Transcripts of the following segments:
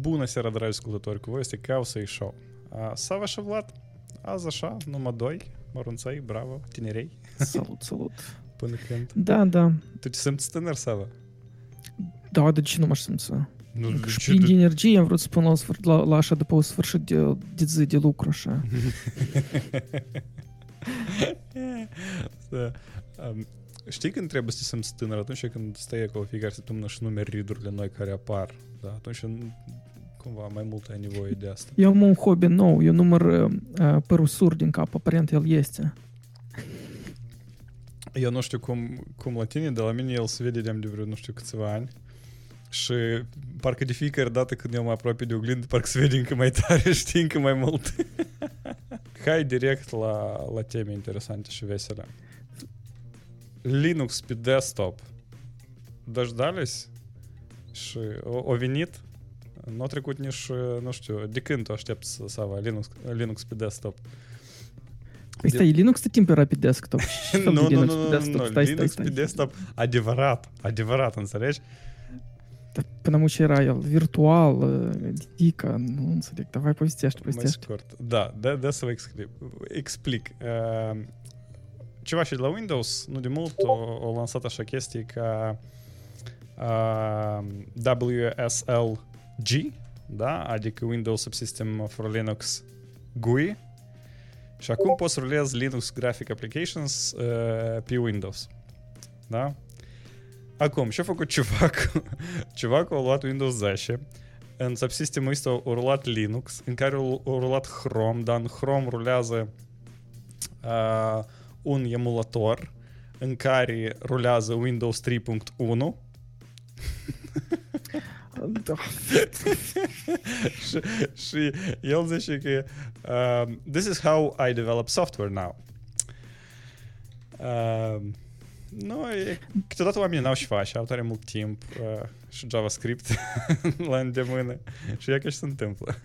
Bună seara, dragi ascultători, cu voi este Causei Show. Sava și Vlad, azi așa, numai doi, mărunțai, bravo, tinerei. Salut, salut. Până când. Da, da. Tu te simți tânăr, Sava? Da, de ce nu mă simți? Nu, de Și ce plin de tu- energie am vrut să spun la, sfâr- la, la așa după o sfârșit de, de zi de lucru așa. Da. Um, Știi când trebuie să te simți tânăr? Atunci când stai acolo fiecare săptămână și numeri ridurile noi care apar. Da? Atunci nu- cumva mai mult ai nevoie de asta. Eu am un hobby nou, eu număr uh, părul sur din cap, aparent el este. Eu nu știu cum, cum la tine, dar la mine el se vede de de vreo nu știu câțiva ani. Și parcă de fiecare dată când eu mă apropie de oglindă, parcă se vede încă mai tare, știi, încă mai mult. Hai direct la, la teme interesante și vesele. Linux pe desktop. Dăjdales? Și o, o venit? Nu a trecut nici, nu știu, de când tu aștepți să, să avea Linux, Linux pe desktop? Păi stai, Linux de timp era pe desktop. Ce fel de nu, nu, Linux nu, pe nu, desktop? nu, Stai, stai, Linux stai. pe desktop adevărat, adevărat, înțelegi? Dar până amu ce era el? Virtual, uh, dica, nu înțeleg. Давай povestește, Mai povestește. scurt. Da, de, de să vă explic. explic. Uh, Ceva și de la Windows, nu de mult, o, o lansat așa chestii ca uh, WSL-G, da? adică Windows Subsystem for Linux GUI. Și acum poți să rulezi Linux Graphic Applications uh, pe Windows. Da? Acum, ce a făcut cevacul? Cevacul a luat Windows 10, în subsistemul ăsta a rulat Linux, în care a rulat Chrome, dar în Chrome rulează uh, un emulator în care rulează Windows 3.1 Da. și, și el zice că uh, this is how I develop software now. Uh, nu, e, câteodată oamenii n-au și face, au tare mult timp uh, și JavaScript la îndemână și e că și se întâmplă.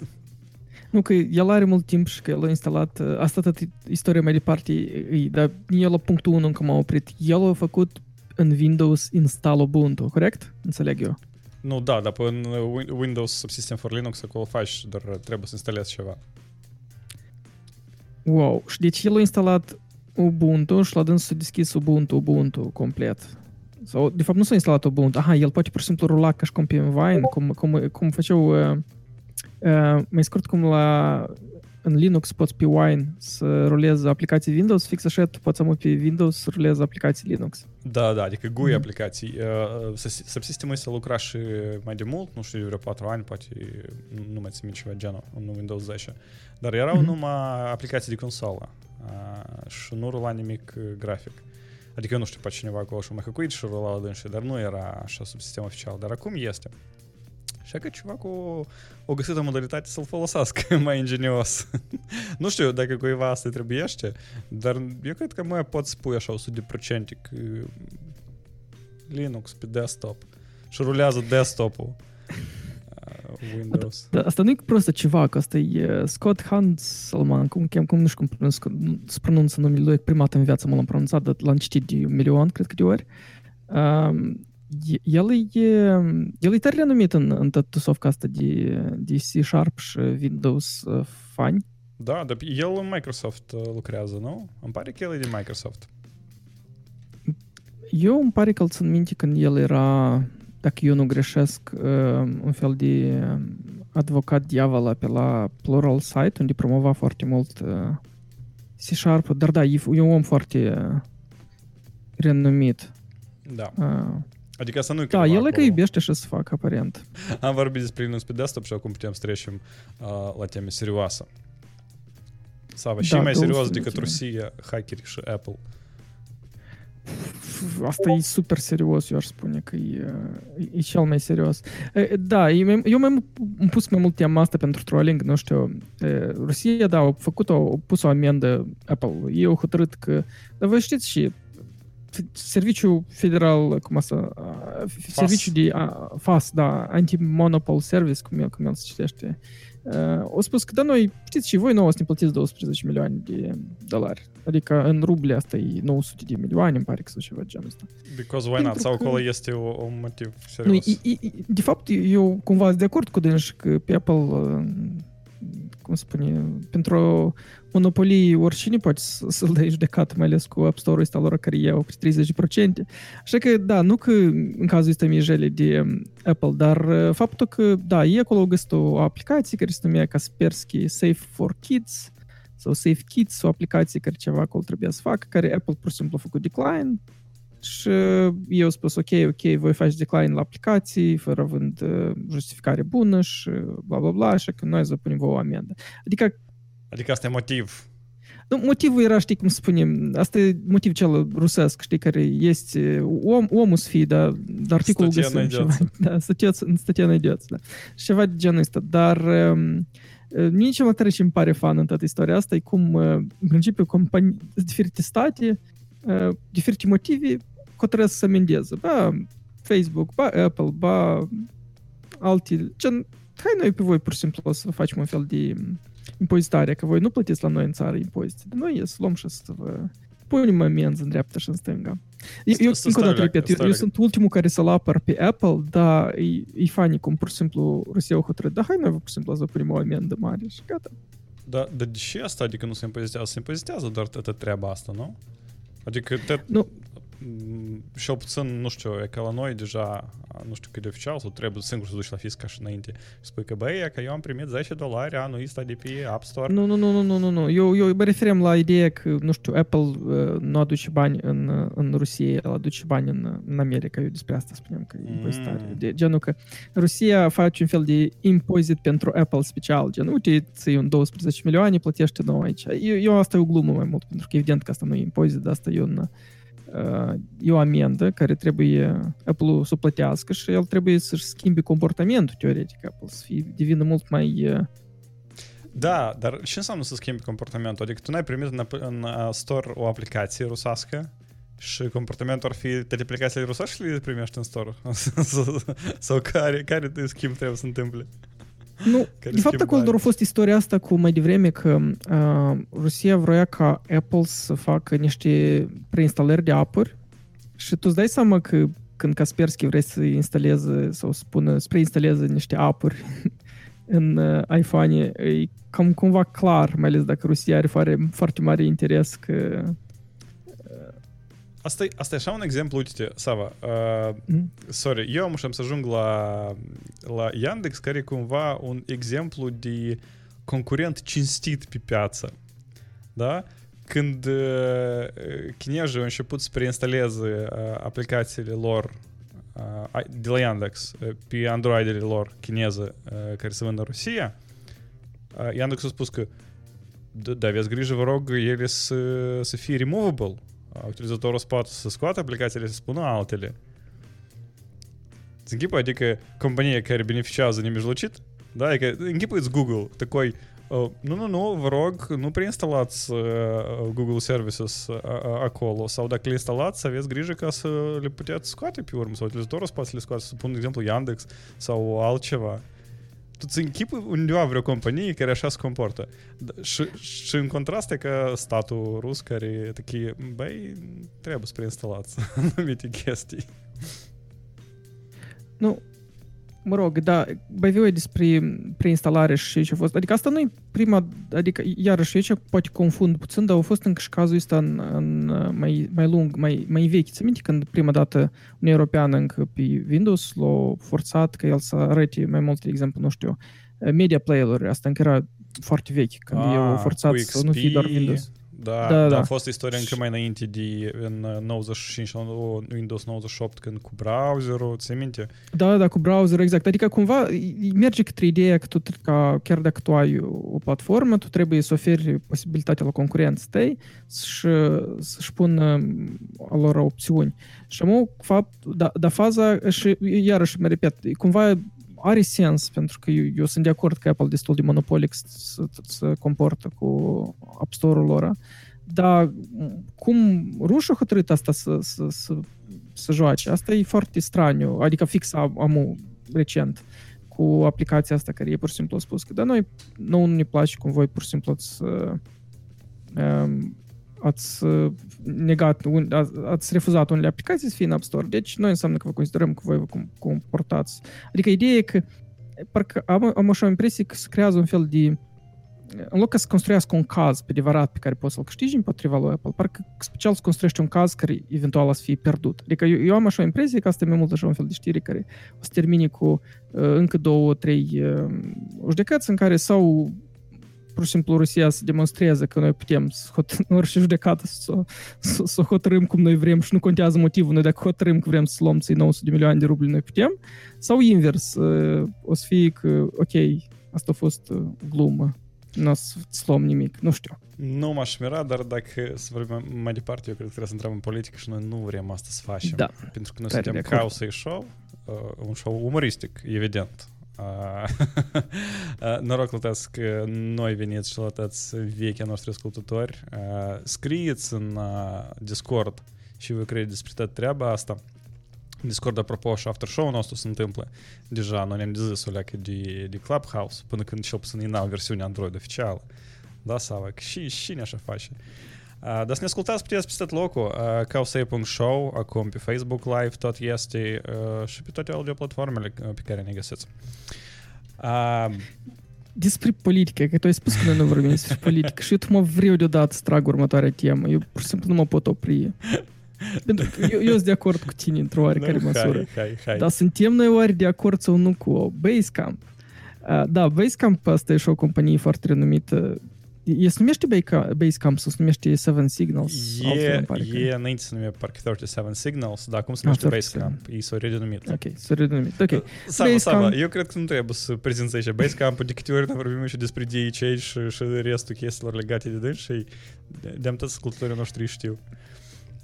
Nu, că el are mult timp și că el a instalat, uh, asta tot istoria mai departe e, dar eu la punctul 1 încă m-am oprit. El a făcut în Windows install Ubuntu, corect? Înțeleg eu. Nu, da, dar pe în Win- Windows Subsystem for Linux acolo faci, dar trebuie să instalezi ceva. Wow. Și deci el a instalat Ubuntu și la dânsul s-a deschis Ubuntu, Ubuntu complet. Sau, de fapt, nu s-a instalat Ubuntu. Aha, el poate pur și simplu rula ca și cum pe Vine, cum, cum, cum făceau, uh, uh, mai scurt cum la în Linux poți pe Wine să rulezi aplicații Windows, fix așa tu poți să pe Windows să rulezi aplicații Linux. Da, da, adică GUI Mhm. aplicații. Uh, sus- Subsystemul ăsta lucra și mai de mult, nu știu, de vreo 4 ani, poate nu mai țin minte ceva genul, în Windows 10. Dar erau Mhm. numai aplicații de consolă uh, și nu rula nimic uh, grafic. Adică eu nu știu, pe cineva acolo și mai hăcuit și rula la dânsi, dar nu era așa sub sistem oficial, dar acum este. Și că ceva cu o găsit o modalitate să-l folosească mai ingenios. nu știu dacă cuiva asta îi trebuiește, dar eu cred că mai pot spui așa 100% că Linux pe desktop și rulează desktopul uh, Windows. Dar asta nu e prostă ceva, că asta e Scott Hanselman, cum chem, cum nu știu cum pronunț, se pronunță numele lui, prima dată în viață mă l-am pronunțat, dar l-am citit de un milion, cred că de ori. Um, e- el e, el e tare renumit în, în tot tusovca asta de, de C-Sharp și Windows uh, fani. Da, dar el în Microsoft uh, lucrează, nu? Îmi pare că el e din Microsoft. Eu îmi pare că îl țin minte când el era, dacă eu nu greșesc, uh, un fel de advocat diavola pe la Plural Site, unde promova foarte mult uh, C-Sharp, dar da, e, e un om foarte uh, renumit. Da. Uh, Adică să nu da, el e că iubește și să facă, aparent. Am vorbit despre Linux pe desktop și acum putem să trecem uh, la teme serioasă. Sava, și Da, mai două serios subiecte. decât Rusia, hackeri și Apple. Asta e super serios, eu aș spune că e, e cel mai serios. E, Da, e mai- eu mi-am pus mai mult tema asta pentru trolling, nu știu. E, Rusia, da, au făcut o, au pus o amendă Apple. Ei au hotărât că, dar voi știți și Serviciul Federal, cum asta, a, Serviciul de a, FAS, da, Anti-Monopol Service, cum el, cum el se citește, Uh, au spus că, da, noi, știți, și voi nouă să ne plătiți 12 milioane de dolari. Adică în ruble asta e 900 de milioane, îmi pare că sau ceva genul ăsta. Because why not? Sau că- acolo este o, un motiv Nu, serios. i, i, i- de fapt, eu cumva sunt de acord cu dânsi că pe Apple, uh, cum se spune, pentru monopolii oricine poate să- să-l dai judecat, mai ales cu App Store-ul ăsta lor care iau câte 30%. Așa că, da, nu că în cazul ăsta mi jele de um, Apple, dar uh, faptul că, da, e acolo găsit o aplicație care se numea Kaspersky Safe for Kids sau Safe Kids, o aplicație care ceva acolo trebuia să facă, care Apple pur și simplu a făcut decline și eu am spus, ok, ok, voi faci decline la aplicații, fără având uh, justificare bună și bla bla bla, așa că noi să punem vouă o amendă. Adică, Adică asta e motiv. nu, motivul era, știi cum să spunem, asta e motiv cel rusesc, știi, care este om, omul să fie, dar dar articolul Statia găsim ceva. найдется. Da, statia, statia найдется, da. Și ceva de genul ăsta, dar um, Mie cel mai tare ce îmi pare fan în toată istoria asta e cum, uh, în principiu, companii, diferite state, uh, diferite motive, hotărăsc să amendeze. Ba Facebook, ba Apple, ba alte... Gen, hai noi pe voi pur și simplu să facem un fel de impozitare, că voi nu plătiți la noi în țară impozite. De noi e să luăm și să vă punem amenzi în dreapta și în stânga. Eu, eu Stai încă o dată leacă, repet, eu, stai eu leacă. sunt ultimul care să-l apăr pe Apple, dar e, e funny cum pur și simplu Rusia a hotărât, da, hai noi pur și simplu să punem o amendă mare și gata. Da, dar de ce asta? Adică nu se impozitează? Se impozitează doar toată treaba asta, nu? Adică te, Nu. M, și puțin, nu știu, e ca la noi deja, nu știu cât de oficial, sau trebuie singur să duci la fisc ca și înainte și spui că, băi, e că eu am primit 10 dolari anul ăsta de pe App Store. Nu, nu, nu, nu, nu, nu, nu. Eu, eu mă referem la ideea că, nu știu, Apple uh, nu aduce bani în, uh, în Rusia, el aduce bani în, în America. Eu despre asta spuneam că e Mm. impozitare. De, genul că Rusia face un fel de impozit pentru Apple special. Gen, uite, ți un 12 milioane, plătește nou aici. Eu, eu asta e o glumă mai mult, pentru că evident că asta nu e impozit, dar asta e un uh, e o amendă care trebuie Apple să o plătească și el trebuie să-și schimbe comportamentul teoretic Apple, să fie, devină mult mai uh, Da, dar ce înseamnă să schimbi comportamentul? Adică tu n-ai primit în, ap- în uh, store o aplicație rusească și comportamentul ar fi toate aplicațiile rusești le primești în store? Sau- Sau care, care de schimb trebuie să întâmple? Nu, Care de fapt schimbare? acolo doar a fost istoria asta cu mai devreme că uh, Rusia vrea ca Apple să facă niște preinstalări de apuri și tu îți dai seama că când Kaspersky vrea să instaleze sau să pună, să preinstaleze niște apuri în uh, iPhone, e cam cumva clar, mai ales dacă Rusia are foarte, foarte mare interes că Asta e, asta e așa un exemplu, uite, Sava, uh, Mhm. sorry, eu am să ajung la, la Yandex, care e cumva un exemplu de concurent cinstit pe piață. Da? Când uh, chinezii au început să preinstaleze uh, aplicațiile lor uh, de la Yandex uh, pe Androidele lor chineze uh, care se vând în Rusia, uh, Yandex a spus că da, aveți grijă, vă rog, ele să, să fie removable. A utilizatorul poate să scoată aplicațiile și să spună altele. Închipă, adică compania care beneficiază nemijlocit, da, adică închipuiți Google, такой, uh, nu, nu, nu, vă rog, nu preinstalați uh, Google Services uh, uh, acolo, sau dacă le instalați, să aveți grijă ca să le puteți scoate pe urmă, sau utilizatorul poate să le scoate, să pun, de exemplu, Yandex sau altceva. Tu ți închipui undeva vreo companie care așa se comportă. Da, Și, și în contrast e că statul rus care e такие, băi, trebuie să preinstalați anumite chestii. Nu, mă rog, da, bai voi despre preinstalare și ce a fost. Adică asta nu e prima, adică iarăși aici poate confund puțin, dar a fost încă și cazul ăsta în, în mai, mai lung, mai, mai vechi. Ți minte când prima dată Uniunea Europeană încă pe Windows l-a forțat că el să arăte mai multe, de exemplu, nu știu, media player-uri, asta încă era foarte vechi, când ah, eu forțat cu să nu fie doar XP, Windows. Da, Da, da, da. a fost istoria încă mai înainte de în uh, 95 sau Windows 98 când cu browserul, ți minte? Da, da, cu browser, exact. Adică cumva e- merge către ideea că tu, ca, chiar dacă tu ai o platformă, tu trebuie să oferi posibilitatea la concurenți tăi și să-și pună a lor opțiuni. Și am fapt, da, da faza, și iarăși mă repet, e cumva are sens, pentru că eu, eu sunt de acord că Apple destul de monopolic să, să comportă cu App Store-ul lor, dar cum rușii au hotărât asta să, să, să să joace. Asta e foarte straniu. Adică fix am, am recent. cu aplicația asta care e pur și simplu a spus că da, noi nu ne place cum voi pur și simplu ați, uh, um, ați uh, negat, un, ați refuzat unele aplicații să fie în App Store, deci noi înseamnă că vă considerăm că voi vă comportați. Adică ideea e că parcă am, am așa o impresie că se creează un fel de în loc ca să construiască un caz pe adevărat pe care poți să-l câștigi împotriva lui Apple, parcă special să construiești un caz care eventual o să fie pierdut. Adică eu, eu am așa o impresie că asta e mai mult așa un fel de știri care o să termine cu uh, încă două, trei uh, judecăți în care sau pur și simplu Rusia să demonstreze că noi putem să hot- orice judecată să, să, să hotărâm cum noi vrem și nu contează motivul, noi dacă hotărâm că vrem să luăm ți 900 de milioane de rubli, noi putem, sau invers, uh, o să fie că, ok, asta a fost uh, glumă, nu o să luăm nimic, nu știu. Nu m-aș mira, dar dacă să vorbim mai departe, eu cred că trebuie să intrăm în politică și noi nu vrem asta să facem. Da. Pentru că noi suntem House Show, uh, un show umoristic, evident. Uh, noroc lătați că noi veniți și lătați vechii noștri ascultători. Uh, scrieți în uh, Discord și vă credeți despre toată treaba asta. Discord, apropo, și after show nostru se întâmplă deja, noi ne-am zis o leacă de, de Clubhouse, până când cel puțin e versiunea Android oficială. Da, Sava? Și, și ne așa face. Uh, dar să ne ascultați puteți peste tot locul. Uh, Causei.show, acum pe Facebook Live tot este uh, și pe toate audio platformele pe care ne găsiți. Uh, despre politică, că tu ai spus că noi nu vorbim despre politică și eu mă vreau deodată să trag următoarea temă. Eu pur și simplu nu mă pot opri. Pentru că eu, eu sunt de acord cu tine într-o oarecare no, măsură. Hai, hai, hai. Dar suntem noi oare de acord sau nu cu Basecamp? Uh, da, Basecamp asta e și o companie foarte renumită E se numește Basecamp sau se numește Seven Signals? E, e înainte se numea parcă 37 Signals, dar acum se numește ah, Basecamp. E s-au redenumit. Ok, s-au redenumit. Ok. Sava, Sava, eu cred că nu trebuie să prezinți aici Basecamp, de câte ori ne vorbim și despre DHH și, și restul chestiilor legate de dâns și de-am toți ascultătorii noștri știu.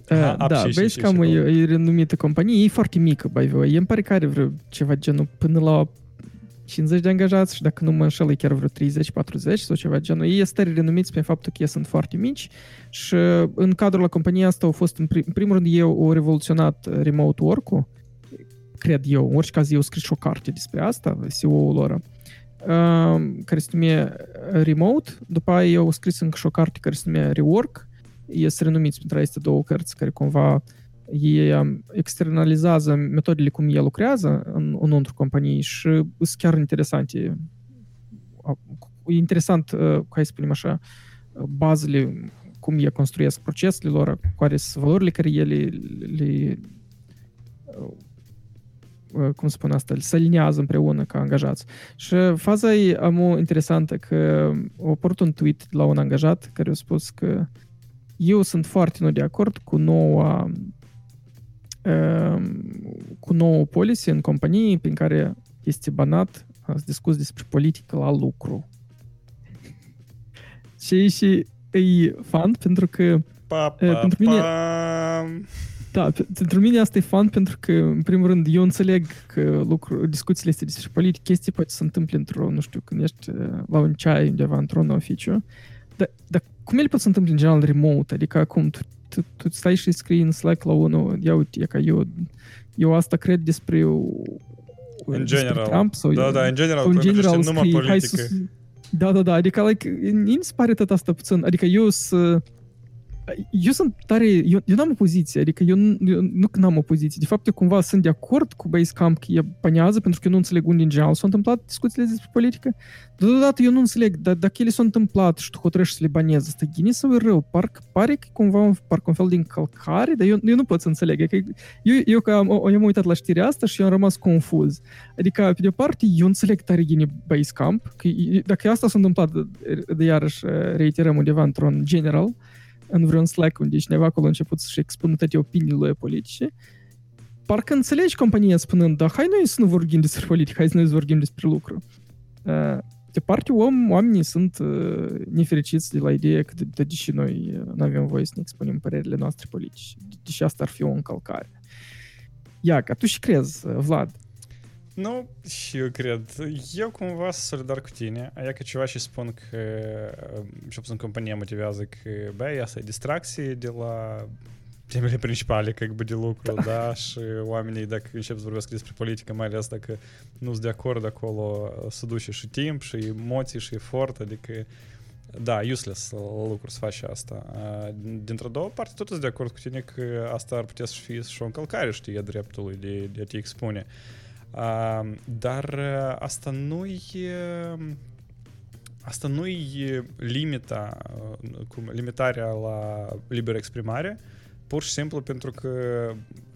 Aha, da, Basecamp e, e renumită companie, e foarte mică, by the way. E îmi pare că are vreo ceva genul până la 50 de angajați și dacă nu mă înșel e chiar vreo 30-40 sau ceva genul. Ei sunt renumiți pe faptul că ei sunt foarte mici și în cadrul la compania asta au fost, în, prim, în primul rând, eu au revoluționat remote work-ul, cred eu, în orice caz eu scris și o carte despre asta, CEO-ul lor, uh, care se numie Remote, după aia eu au scris încă și o carte care se numie Rework, ei sunt renumiți pentru aceste două cărți care cumva uh, ei externalizează metodele cum el lucrează în, înăuntru companiei și sunt chiar interesante. E interesant, hai să spunem așa, bazele, cum ei construiesc procesele lor, care sunt valorile care ele le, cum spun asta, se alinează împreună ca angajați. Și faza e am o interesantă că a apărut un tweet la un angajat care a spus că eu sunt foarte nu de acord cu noua Ehm, cu nouă policy în companie prin care este banat să discuți despre politică la lucru. și și e fan pentru că pa, pa, pentru mine pa. da, pentru mine asta e fan pentru că, în primul rând, eu înțeleg că lucru, discuțiile astea despre politică, chestii poate să se întâmple într-o, nu știu, când ești la un ceai undeva într-un oficiu, dar, dar cum ele pot să întâmple în general remote? Adică acum tu tu, tu stai și scrii în Slack la unul, ia uite, că eu, eu asta cred despre în general. Trump sau da, da, în general, în general scrii, numai politică. Hai să, da, da, da, adică like, mi se pare tot asta puțin, adică eu să eu sunt tare, eu, eu n-am o poziție, adică eu, eu nu că n-am o poziție. De fapt, eu cumva sunt de acord cu Basecamp că e banează, pentru că eu nu înțeleg unde în general s-au întâmplat discuțiile despre politică. Deodată eu nu înțeleg, dar dacă ele s-au întâmplat și tu hotărăști să le banezi, asta e sau e rău? Parcă pare că cumva un, parcă un fel de încălcare, dar eu, eu nu pot să înțeleg. Adică eu, eu, că am, eu am uitat la știrea asta și eu am rămas confuz. Adică, pe de o parte, eu înțeleg tare gine Basecamp, că dacă asta s-a întâmplat, de, de iarăși reiterăm undeva într-un general, în vreun Slack unde cineva acolo a început să-și expună toate opiniile politice, parcă înțelegi compania spunând, da, hai noi să nu vorbim despre politică, hai să noi să vorbim despre lucru. Uh, de parte, om, oamenii sunt uh, nefericiți de la ideea că de, de, deși noi uh, nu avem voie să ne expunem părerile noastre politice, deși asta ar fi o încălcare. Ia, ca tu și crezi, Vlad, nu, și eu cred. Eu cumva sunt solidar cu tine. Aia că ceva și spun că, și puțin compania motivează că, băi, asta e distracție de la temele principale как бы de lucru, da, și oamenii dacă încep să vorbesc despre politică, mai ales dacă nu sunt de acord acolo, să duce și timp, și emoții, și efort, adică da, useless lucru să faci asta. Dintr-o două parte, tot sunt de acord cu tine că asta ar putea să fie și o încălcare, știi, a dreptului de, de a te expune. Dar asta nu e asta nu e limita, cum, limitarea la liberă exprimare, pur și simplu pentru că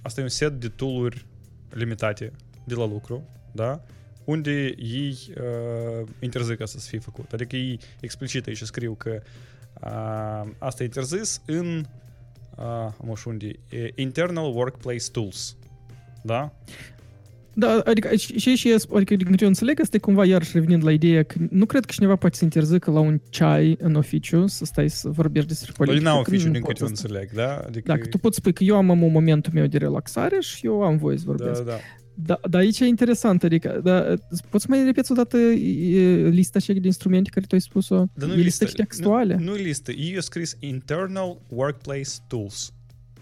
asta e un set de tooluri limitate de la lucru, da? unde ei uh, interzică să fie făcut. Adică ei explicit aici scriu că uh, asta e interzis în uh, mă unde, internal workplace tools. Da? Da, adică și, și adică din câte eu înțeleg, este cumva iarăși revenind la ideea că nu cred că cineva poate să interzică la un ceai în oficiu să stai să vorbești despre politică. Păi, la oficiu, din câte eu înțeleg, da? Adică... Da, că tu poți spui că eu am un momentul meu de relaxare și eu am voie să vorbesc. Da, da. Da, dar aici e interesant, adică, da, poți mai repeți o dată lista așa de instrumente care tu ai spus-o? Da, nu e listă textuale? Nu, nu listă, eu scris Internal Workplace Tools.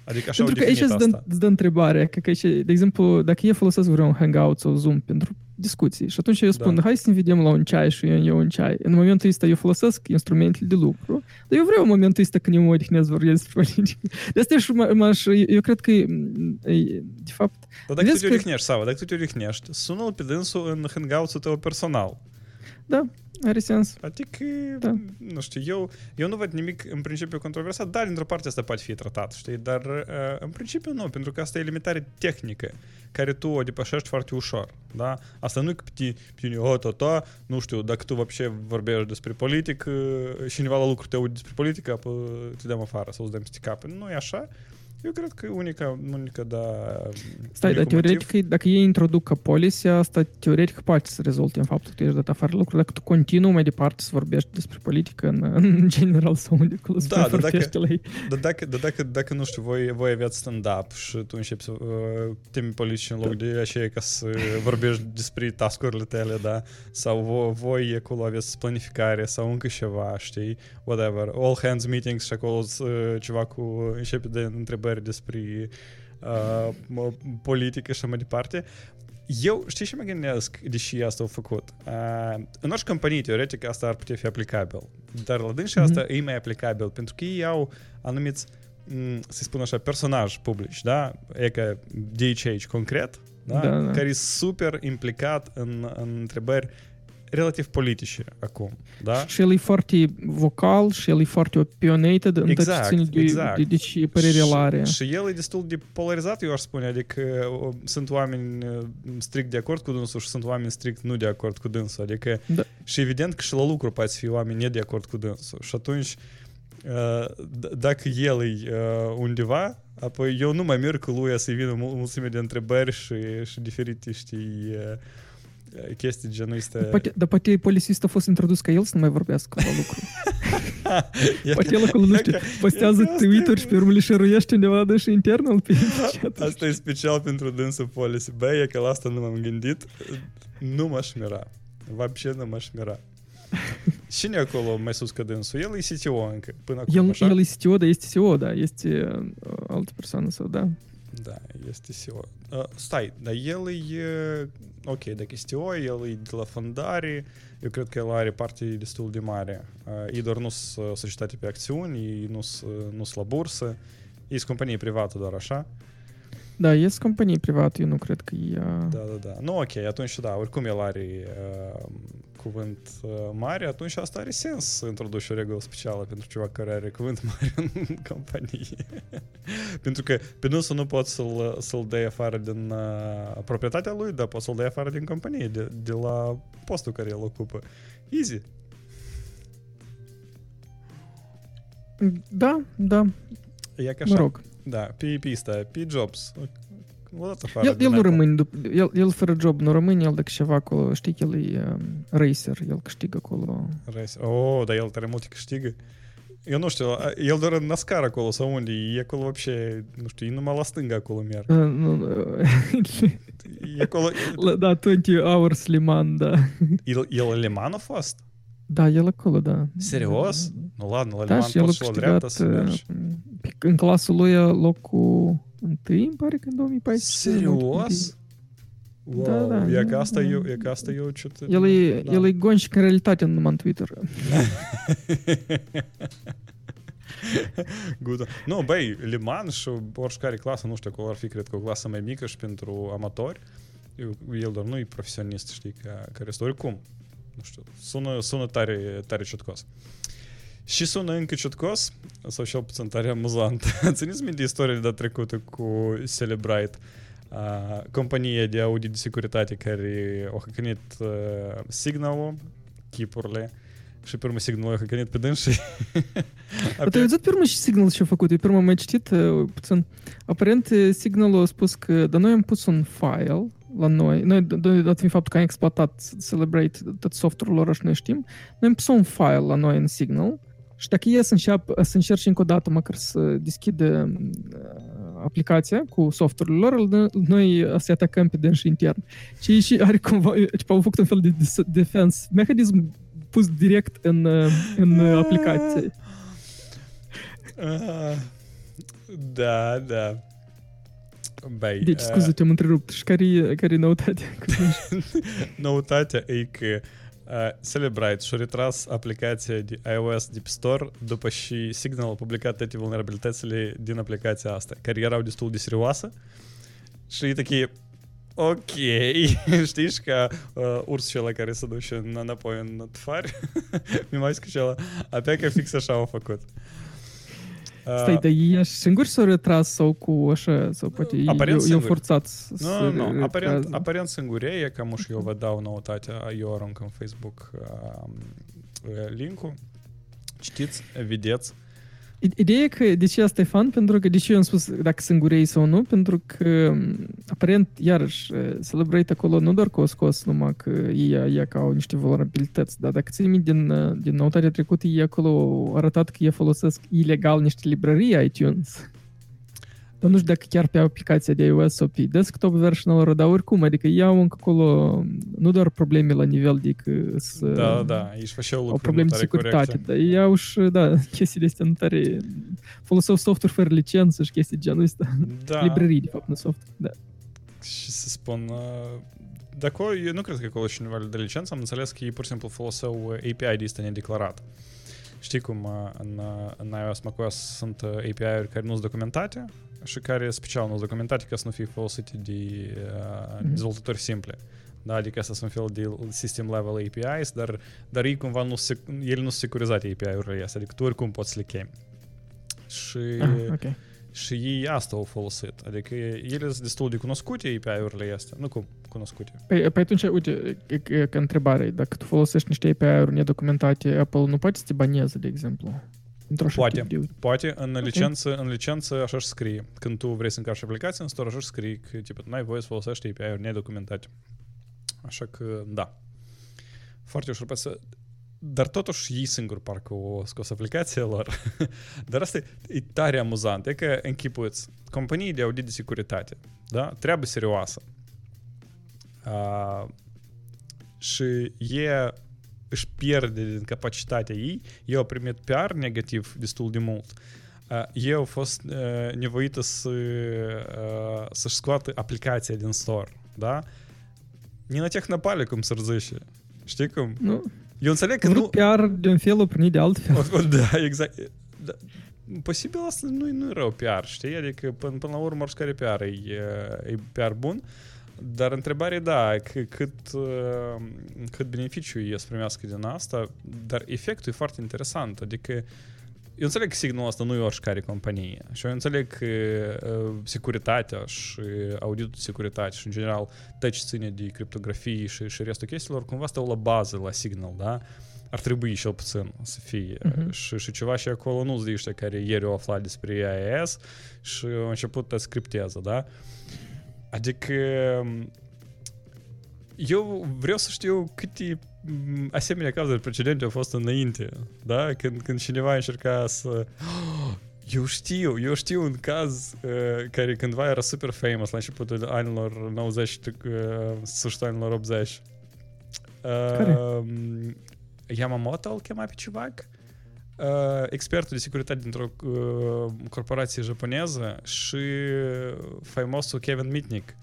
Adică așa pentru că aici îți dă, îți dă întrebarea, că, că aici, de exemplu, dacă eu folosesc vreun Hangout sau Zoom pentru discuții și atunci eu spun, da. hai să ne vedem la un ceai și eu iau un ceai. În momentul ăsta eu folosesc instrumentele de lucru, dar eu vreau în momentul ăsta când eu mă odihnesc vorbesc despre politică. De asta și m-aș, eu cred că, de fapt... Dar dacă tu te odihnești, Sava, dacă tu te odihnești, sună-l pe dânsul în Hangout-ul tău personal. Da, are sens. Adică, da. nu știu, eu, eu nu văd nimic în principiu controversat, dar dintr-o parte asta poate fi tratat, știi, dar uh, în principiu nu, pentru că asta e limitare tehnică care tu o depășești foarte ușor, da? Asta nu e că pe tine, pe tine o, to, to, nu știu, dacă tu вообще vorbești despre politică și cineva la lucru te aude despre politică, apă te dăm afară sau îți dăm peste cap. Nu e așa, eu cred că unica, unica da... Stai, dar teoretic, motiv... dacă ei introducă policy, asta teoretic poate să rezulte în faptul că tu ești dat afară lucruri. Dacă tu continui mai departe să vorbești despre politică în, în general sau unde acolo da, dar dacă, la ei. Dar dacă, dar dacă, dacă, nu știu, voi, voi aveți stand-up și tu începi să uh, temi politici în loc da. de așa ca să vorbești despre tascurile tale, da? Sau voi, voi acolo aveți planificare sau încă ceva, știi? Whatever. All hands meetings și acolo uh, ceva cu începe de întrebări întrebări despre uh, politică și mai departe. Eu, știi ce mă gândesc, deși asta au făcut? Uh, în orice companie, teoretic, asta ar putea fi aplicabil. Dar la dânsi mm-hmm. asta e mai aplicabil, pentru că ei au anumiți, să spun așa, personaj publici, da? E ca DHH concret, da? Da, da. care e super implicat în, în întrebări relativ politice acum, da? Și el e foarte vocal și el e foarte opinionated în exact, tot de, exact. de, de, de ce părere el are. Și el e destul de polarizat, eu aș spune, adică sunt oameni strict de acord cu dânsul și sunt oameni strict nu de acord cu dânsul, adică da. și evident că și la lucru poate fi oameni ne de acord cu dânsul și atunci dacă el e undeva, apoi eu nu mai merg cu lui să-i vină mulțime de întrebări și, și diferite, știi, chestii genul ăsta. Dar poate, dar poate polițist a fost introdus ca el să nu mai vorbească la lucru. poate el acolo, nu știu, postează Twitter și pe urmă le șeruiește undeva de și internal pe Asta e special pentru dânsul policy. Bă, e că la asta nu m-am gândit. Nu m-aș mira. Вообще nu m-aș mira. Cine acolo mai sus ca dânsul? El e CTO încă, până acum, el, așa? El e CTO, dar este CEO, da, este uh, altă persoană sau da. Da, este SEO. Uh, stai, dar el e... Ok, dacă este SEO, el e de la fondare, eu cred că el are parte destul de mare. Uh, ei doar nu sunt societate pe acțiuni, ei nu sunt la bursă, ei sunt companie privată doar așa. Da, ies companii private, eu nu cred că e... Da, da, da. Nu, ok, atunci da, oricum el are uh, cuvânt uh, mare, atunci asta are sens să introduci o regulă specială pentru ceva care are cuvânt mare în companie. pentru că pe dânsul nu poți să-l, să-l dai afară din uh, proprietatea lui, dar poți să-l dai afară din companie, de, de la postul care el ocupă. Easy. Da, da. E ca așa. Mă rog. Da, pe pista, pe Jobs. el, el nu rămâne, el, el fără job nu rămâne, el dacă ceva acolo, știi că el e um, racer, el câștigă acolo. Racer, oh, dar el tare multe câștigă. Eu nu știu, el doar în NASCAR acolo sau unde, e acolo вообще, nu știu, e numai la stânga acolo merg. Uh, nu, e acolo... La, da, 20 hours Liman, da. El, el Liman a fost? Da, el acolo, da. Serios? Nu, ladă, la Da, Liman și el a poți și la dreapta câștigat să mergi. uh, în clasul lui e locul întâi, îmi pare că în 2014. Serios? Wow, Da, da, e nu, ca asta nu. eu, e ca asta eu ce te... El e, da. el e gonșic în realitate, nu numai în Twitter. Good. Nu, băi, Liman și oricare clasă, nu știu, acolo ar fi, cred că o clasă mai mică și pentru amatori. Eu- El doar nu e profesionist, știi, ca, ca restul. Oricum, nu știu, sună, sună tare, tare ciotcos. Și sună încă ciotcos, sau cel puțin tare amuzant. Țineți minte istoria de trecută cu Celebrite, a, compania de audit de securitate care a hăcănit uh, signalul, chipurile, și pe urmă signalul a hăcănit pe dâns și... Dar tu ai văzut pe urmă și Signal ce a făcut? Eu pe urmă am mai citit uh, puțin. Aparent uh, Signal a spus că dar noi am pus un file la noi, noi d- d- dat fiind faptul că am exploatat Celebrate tot software-ul lor și noi știm, noi am pus un file la noi în Signal și dacă e să, înceap, să încerci încă o dată măcar să deschide uh, aplicația cu software-ul lor, îl- noi să atacăm pe dânsi intern. Și și are cumva, tipo, au făcut un fel de dis- defense mechanism pus direct în, uh, în uh, aplicație. Ah, Da, da. Băi, Deci, scuze, te-am întrerupt. Și care e, care e noutatea? Noutatea e că uh, Celebrite și-a retras aplicația de iOS Deep Store după și Signal a publicat toate vulnerabilitățile din aplicația asta, care erau destul de serioase. Și e takie, ok, știi, și ca uh, urs și ăla care se duce în, înapoi în tfari, mi mai că și ăla, apea că fix așa au făcut. Uh, Stai, dar ei singuri s-au retras sau cu așa, sau poate ei- Aparent eu, eu singuri. forțat să Nu, nu, nu. Aparent, retragă. aparent singurie, cam și eu vă dau noutatea, eu arunc în Facebook uh, link-ul. Citiți, vedeți. I- Ideea e că de ce asta e fan? Pentru că de ce eu am spus dacă sunt gurei sau nu? Pentru că m, aparent, iarăși, eh, Celebrate acolo nu doar că o scos numai că ei ia ca au niște vulnerabilități, dar dacă ții minte din, eh, din noutatea trecută, ei acolo au arătat că ei folosesc ilegal niște librării iTunes. Dar nu știu dacă chiar pe aplicația de iOS sau pe desktop version lor, dar oricum, adică iau încă acolo nu doar probleme la nivel de că să Da, da, ești făceau au lucruri probleme nu de tare securitate, corecte. dar ei au și, da, chestiile astea nu tare... Foloseau software fără licență și chestii de genul ăsta. Da, Librării, de fapt, nu software. Da. și să spun... Uh, de acolo, eu nu cred că acolo și nivelul de licență, am înțeles că ei pur și simplu foloseau uh, API de este nedeclarat. Știi cum uh, în, uh, în iOS macOS sunt uh, API-uri care nu sunt documentate și care special nu sunt documentate ca să nu fie folosite de uh, Mhm. dezvoltatori simple. Da, adică asta sunt un fel de system level APIs, dar, dar ei cumva nu se, ele nu sunt securizate API-urile astea, adică tu oricum poți să le chemi. Și, Ah, ok. și ei asta au folosit. Adică ele sunt destul de cunoscute API-urile astea. Nu cum cunoscute. Păi, păi atunci, uite, e- e- ca întrebare, dacă tu folosești niște API-uri nedocumentate, Apple nu poate să te baneze, de exemplu? Într-o așa Poate. tip de- Poate în Ok. licență, în licență așa și scrie. Când tu vrei să încarci aplicația în store, așa și scrie că tipo, n-ai voie să folosești API-uri nedocumentate. Așa că, da. Foarte ușor poate să... Dar totuși ei singuri parcă o scos aplicația lor. Dar asta e, e tare amuzant. E că închipuiți, companii de audit de securitate, da? Treabă serioasă. Uh, și e își pierde din capacitatea ei. Eu am primit PR negativ destul de mult. Uh, eu am fost uh, nevoită să, uh, să-și scoată aplicația din store. Da? Nina Tehnopale, cum s-ar zice. Știi cum? Nu. Eu înțeleg că nu... PR de un fel oprinit de altfel. Da, exact. Da. Posibil asta nu, nu e rău PR, știi? Adică până, până la urmă oricare PR e, e PR bun. Uh, dar întrebarea e da, că, cât, uh, cât beneficiu e să primească din asta, dar efectul e foarte interesant, adică eu înțeleg că signalul asta nu e oricare companie și eu înțeleg că uh, securitatea și auditul de securitate și în general tot ce ține de criptografie și, și restul chestiilor cumva stau la bază la signal, da? ar trebui cel puțin să fie. Mhm. Și, și ceva și acolo nu sunt ăștia care ieri au aflat despre IAS și au început să scripteze, da? Adică eu vreau să știu câte m, asemenea cazuri precedente au fost înainte, da? Când, când cineva încerca să... Eu știu, eu știu un caz uh, care cândva era super famous la începutul anilor 90 și uh, sfârșitul anilor 80. Uh, Care? Yamamoto îl chema pe civac, uh, expertul de securitate dintr-o uh, corporație japoneză și faimosul Kevin Mitnick,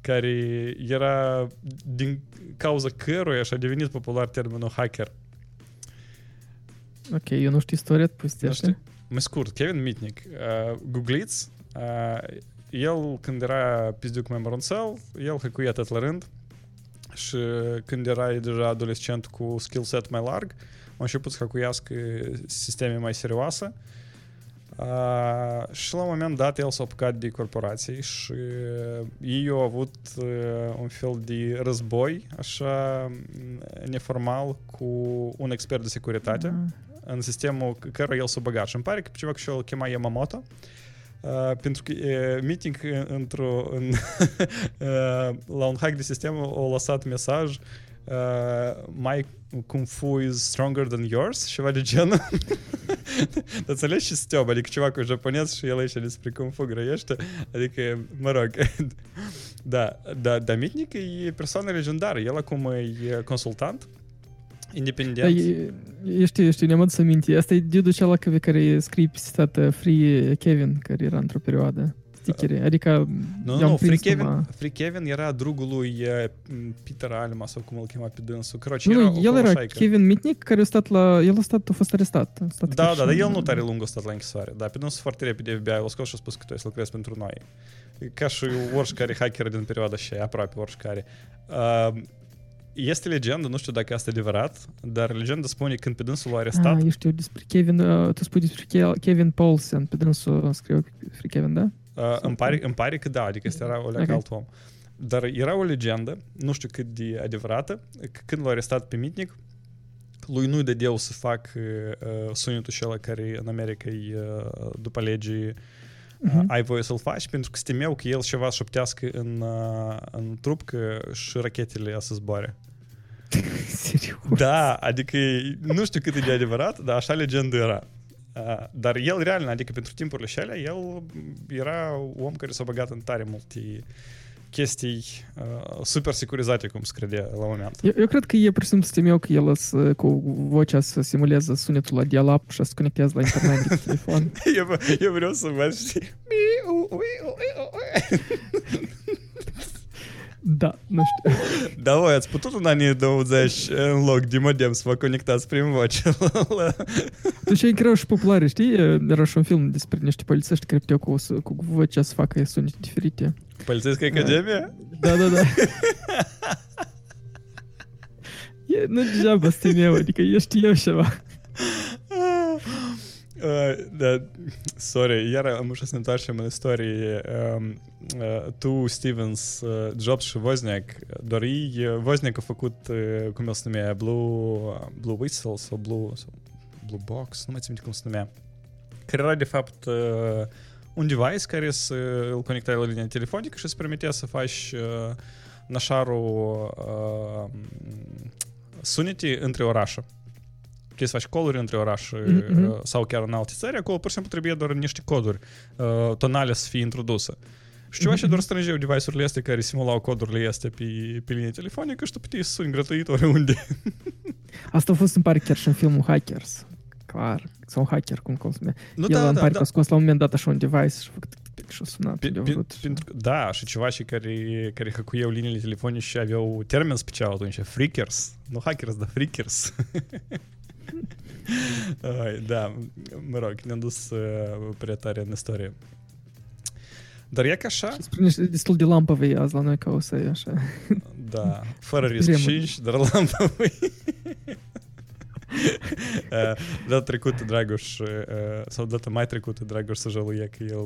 care era din cauza căruia și-a devenit popular termenul hacker. Ok, eu nu știu istoria, povestește. Mai scurt, Kevin Mitnick, uh, googliți, uh, el când era pizduc mai mărunțel, el hăcuia tot la rând și când era deja adolescent cu skill set mai larg, a început să hăcuiască sisteme mai serioase Uh, și la un moment dat el s-a apucat de corporații și ei au avut uh, un fel de război așa neformal cu un expert de securitate mm. în sistemul căruia el s-a băgat. Și îmi pare că pe ceva că și el chema Yamamoto. Uh, pentru că uh, meeting într-o în, uh, la un hack de sistem a lăsat mesaj uh, my Kung Fu is stronger than yours, ceva de genul. Dar înțelegi și steob, adică ceva cu japonez și el aici despre Kung Fu grăiește, adică, mă rog, da, da, da, Mitnic e persoană legendară, el acum e consultant, independent. Da, e, eu știu, eu știu, ne-am adus aminte. Asta e dude cealaltă care scrie pe citat Free Kevin, care era într-o perioadă stickere. Adică nu, nu, Free Kevin, numai... Free Kevin era drugul lui Peter Alma sau cum îl chema pe dânsul. Croce, nu, era el era șaică. Kevin Mitnick care a stat la... El a stat, a fost arestat. A stat da, da, dar el nu tare lung a stat la închisoare. Da, pe dânsul foarte repede FBI l-a scos și a spus că tu să lucrezi pentru noi. Ca și oricare hacker din perioada și aproape oricare. Uh, este legendă, nu știu dacă asta e adevărat, dar legenda spune când pe dânsul l-a arestat... Ah, eu știu despre Kevin, uh, tu spui despre Kevin Paulsen, pe dânsul scriu despre Kevin, da? Uh, îmi, pare, îmi pare că da, adică este era o okay. alt om. Dar era o legendă, nu știu cât de adevărată, că când l-a arestat pe mitnic, lui nu-i dădeau să fac uh, sunetul acela care în America e uh, după legii uh, ai voie să-l faci, pentru că se temeau că el ceva șoptească în, uh, în trup că și rachetele să zboare. Serios? Da, adică nu știu cât e de adevărat, dar așa legendă era. Uh, dar el real, adică pentru timpurile și alea, el era om care s-a băgat în tare multe chestii uh, super securizate, cum se credea la moment. Eu, eu cred că e pur și simplu sistemul că el să, cu vocea să simulează sunetul la dial-up și să se conectează la internet de telefon. eu, eu vreau să văd, știi? Da, nu știu. Da, voi ați putut în anii 20 în loc de modem să vă conectați prin voce la... Deci e greu și populare, știi? Era și un film despre niște polițiști care puteau cu, cu vocea să facă sunete diferite. Polițistica Academia? Da, da, da. e, nu degeaba stimeu, adică ești eu ceva. да, сори, јара може се наташам на истории ту Стивенс Джобс возняк, дори возняка факут кумел с нами Blue Blue Whistle, со Blue Blue Box, ну мецим тиком с нами. Кради факт un device, kuris konektuoja linę telefoniką, šis primitėsas, aš našarų sunitį antrį orašą. Ти ваш колор інтераш саукернал тіцер, якого першим потребує ніж кодур, тоналіс фі інтродуса. Що ваші до розстражів девайс урлєсти, карі симулау кодур лєсте пі піліні телефоніка, що піти сунь гратуїтори унді. Asta a fost în pare chiar și în filmul Hackers. Clar. Sau hacker, cum, cum se numește. Nu, El da, îmi pare da, că a scos la un moment dat așa un device și a făcut și a sunat. Pe, pe, pentru, da, și ceva și care, care hăcuiau liniile telefonice și aveau termen special atunci, freakers. Nu hackers, dar freakers. Ai, da, mă rog, ne-am dus uh, prea tare în istorie. Dar e ca așa... Spune destul de lampăvei azi la noi ca o să e așa. Da, fără risc 5, dar lampăvei. data trecută Dragoș, sau data mai trecută Dragoș să jăluie că el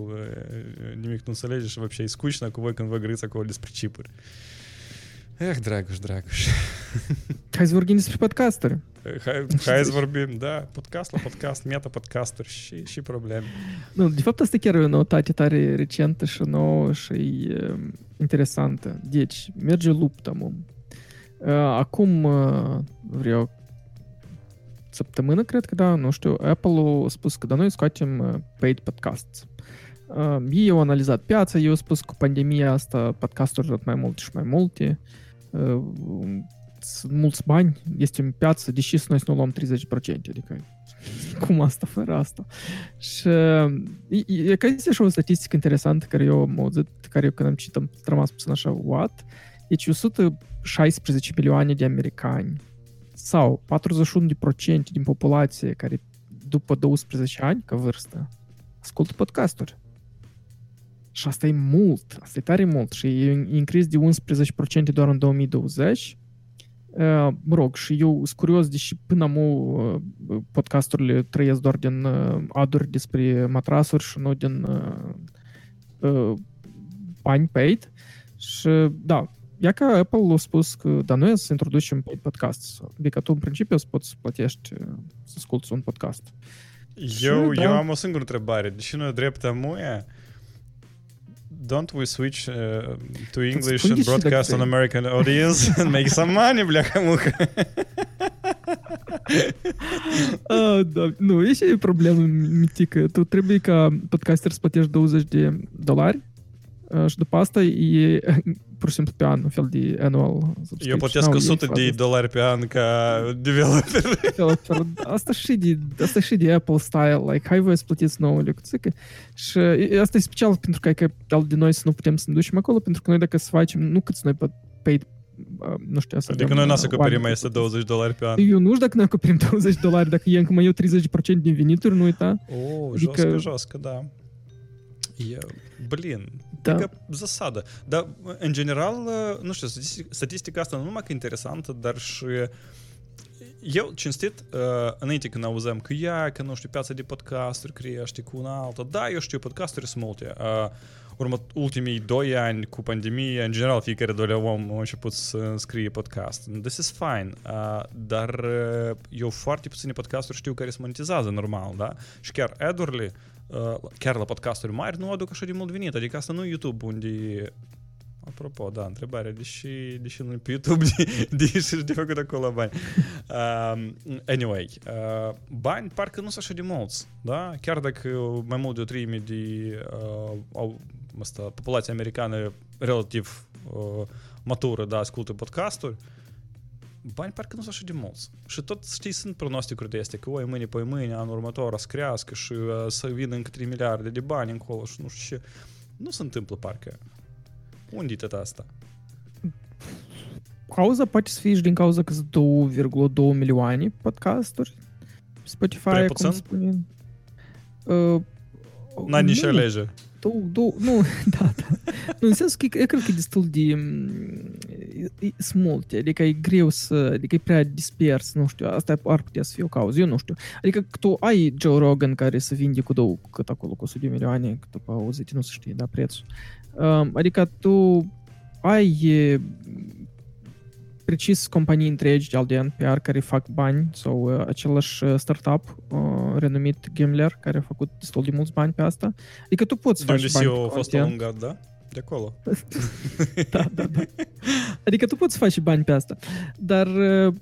nimic nu înțelege și вообще e скучно cu voi când vă grăiți acolo despre chipuri. Eh, Dragoș. Hai să vorbim despre podcasturi. Hai, hai să vorbim, da, podcast la podcast, meta-podcasturi și, și probleme. Nu, de fapt, asta chiar e o noutate tare recentă și nouă și e, interesantă. Deci, merge lupta, mă. Acum vreo săptămână, cred că da, nu știu, Apple a spus că da, noi scoatem paid podcasts. Uh, ei au analizat piața, ei au spus că cu pandemia asta podcasturile tot mai multe și mai multe. Uh, sunt mulți bani, este în piață, deși să noi să nu luăm 30%, adică cum asta fără asta. Și e, e că este și o statistică interesantă care eu am auzit, care eu când am citit am rămas puțin așa, what? Deci 116 milioane de americani sau 41% din populație care după 12 ani ca vârstă ascultă podcasturi. Și asta e mult, asta e tare mult și e increase de 11% doar în 2020. Uh, mă rog, și eu sunt curios, deși până am uh, podcasturile trăiesc doar din uh, aduri despre matrasuri și nu din uh, bani paid. Și da, ia că Apple a spus că da, noi să introducem paid podcast. Adică tu în principiu să poți să plătești să asculti un podcast. Eu, da. eu am o singură întrebare. Deși nu e drept muie, don't we switch uh, to English and broadcast on American audience and make some money, бляха-муха? Ну, є ще проблеми не. Тут треба яка подкастер з до УЗЖД долар, що до паста, і pur și simplu pe an, un fel de annual subscription. Eu plătesc 100 de asta. dolari pe an ca developer. Asta și de, asta și de Apple style, like, hai voi să plătiți nouă, că Și asta e special pentru că, că al de noi să nu putem să ne ducem acolo, pentru că noi dacă să facem, nu câți noi paid uh, nu știu, să Adică noi n-o să uh, acoperim mai este 20 dolari pe an. Eu nu știu dacă ne acoperim 20 dolari, dacă e încă mai eu 30% din venituri, nu uita. O, adică... josca, josca, da. Eu, blin, da. da. zasadă. Dar, în general, nu știu, statistic- statistica asta nu numai că e interesantă, dar și eu, cinstit, uh, înainte când auzeam că ea, că nu știu, piața de podcasturi crește cu una alta, da, eu știu, podcasturi sunt multe. Uh, urmă, ultimii doi ani cu pandemie, în general, fiecare doi om a început să scrie podcast. This is fine. Uh, dar uh, eu foarte puține podcasturi știu care se monetizează normal, da? Și chiar ad-urile, uh, chiar la podcasturi mari, nu aduc așa de mult venit. Adică asta nu e YouTube unde Apropo, da, întrebarea, deși, deși nu e pe YouTube, de, deși de făcut acolo bani. Um, anyway, uh, bani parcă nu sunt așa de mulți, da? Chiar dacă mai mult de o treime de uh, au, asta, populația americană relativ uh, matură, da, ascultă podcasturi, bani parcă nu sunt așa de mulți. Și tot, știi, sunt pronosticuri de astea, că oi, mâine, poi mâine, anul următor, o să crească și uh, să vină încă 3 miliarde de bani încolo și nu știu ce. Nu se întâmplă parcă. Unde e tot asta? Cauza poate să fie și din cauza că sunt 2,2 milioane podcasturi. Spotify, Prea cum puțin? spune. Uh, N-ai nici nu, alege. Două, două, nu, da, da. Nu, în sensul că e- eu cred că e destul de... mm, e- e- Sunt multe, adică e greu să... Adică e prea dispers, nu știu, asta ar putea să fie o cauză, eu nu știu. Adică că tu ai Joe Rogan care să vinde cu două, cât acolo, cu 100 de milioane, cât după auzit, nu se știe, da, prețul. Um, adică tu ai e, precis companii întregi de al de NPR care fac bani sau uh, același uh, startup uh, renumit Gimler care a făcut destul de mulți bani pe asta. Adică tu poți De unde faci bani CEO pe a fost content. alungat, da? De acolo. da, da, da. Adică tu poți face bani pe asta. Dar, uh,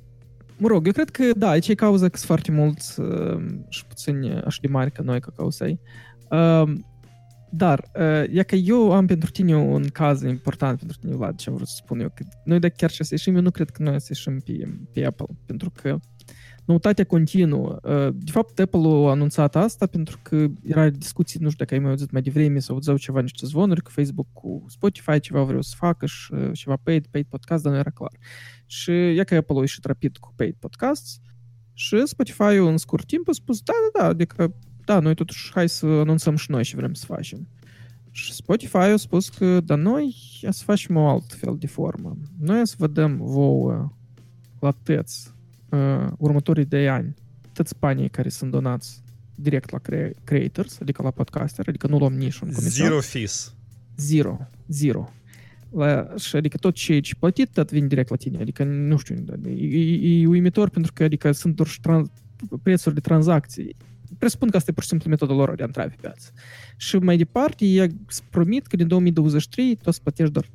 mă rog, eu cred că, da, aici e cauza că sunt foarte mulți uh, și puțini așa de mari ca noi, ca causei. Uh, dar, uh, e că eu am pentru tine un caz important pentru tine, Vlad, ce am vrut să spun eu. Că noi dacă chiar și să ieșim, eu nu cred că noi să ieșim pe, pe Apple, pentru că noutatea continuă. Uh, De fapt, Apple a anunțat asta pentru că era discuții, nu știu dacă ai mai auzit mai devreme sau auzeau ceva, niște zvonuri, că Facebook cu Spotify ceva vreau să facă și uh, ceva paid, paid podcast, dar nu era clar. Și e că Apple a ieșit rapid cu paid podcasts și Spotify-ul în scurt timp a spus, da, da, da, adică, da, noi totuși hai să anunțăm și noi ce vrem să facem. Și Spotify a spus că, da, noi o să facem o alt fel de formă. Noi o să vă dăm vouă la tăți uh, următorii de ani toți banii care sunt donați direct la cre- creators, adică la podcaster, adică nu luăm nici un comision. Zero fees. Zero. Zero. La, și adică tot ce ești plătit, tot vine direct la tine. Adică, nu știu, e, e, e uimitor pentru că adică sunt doar și trans, prețuri de tranzacții. Presupun că asta e pur și simplu metoda lor de a intra pe piață. Și mai departe, ei îți promit că din 2023 tu o să plătești doar 5%.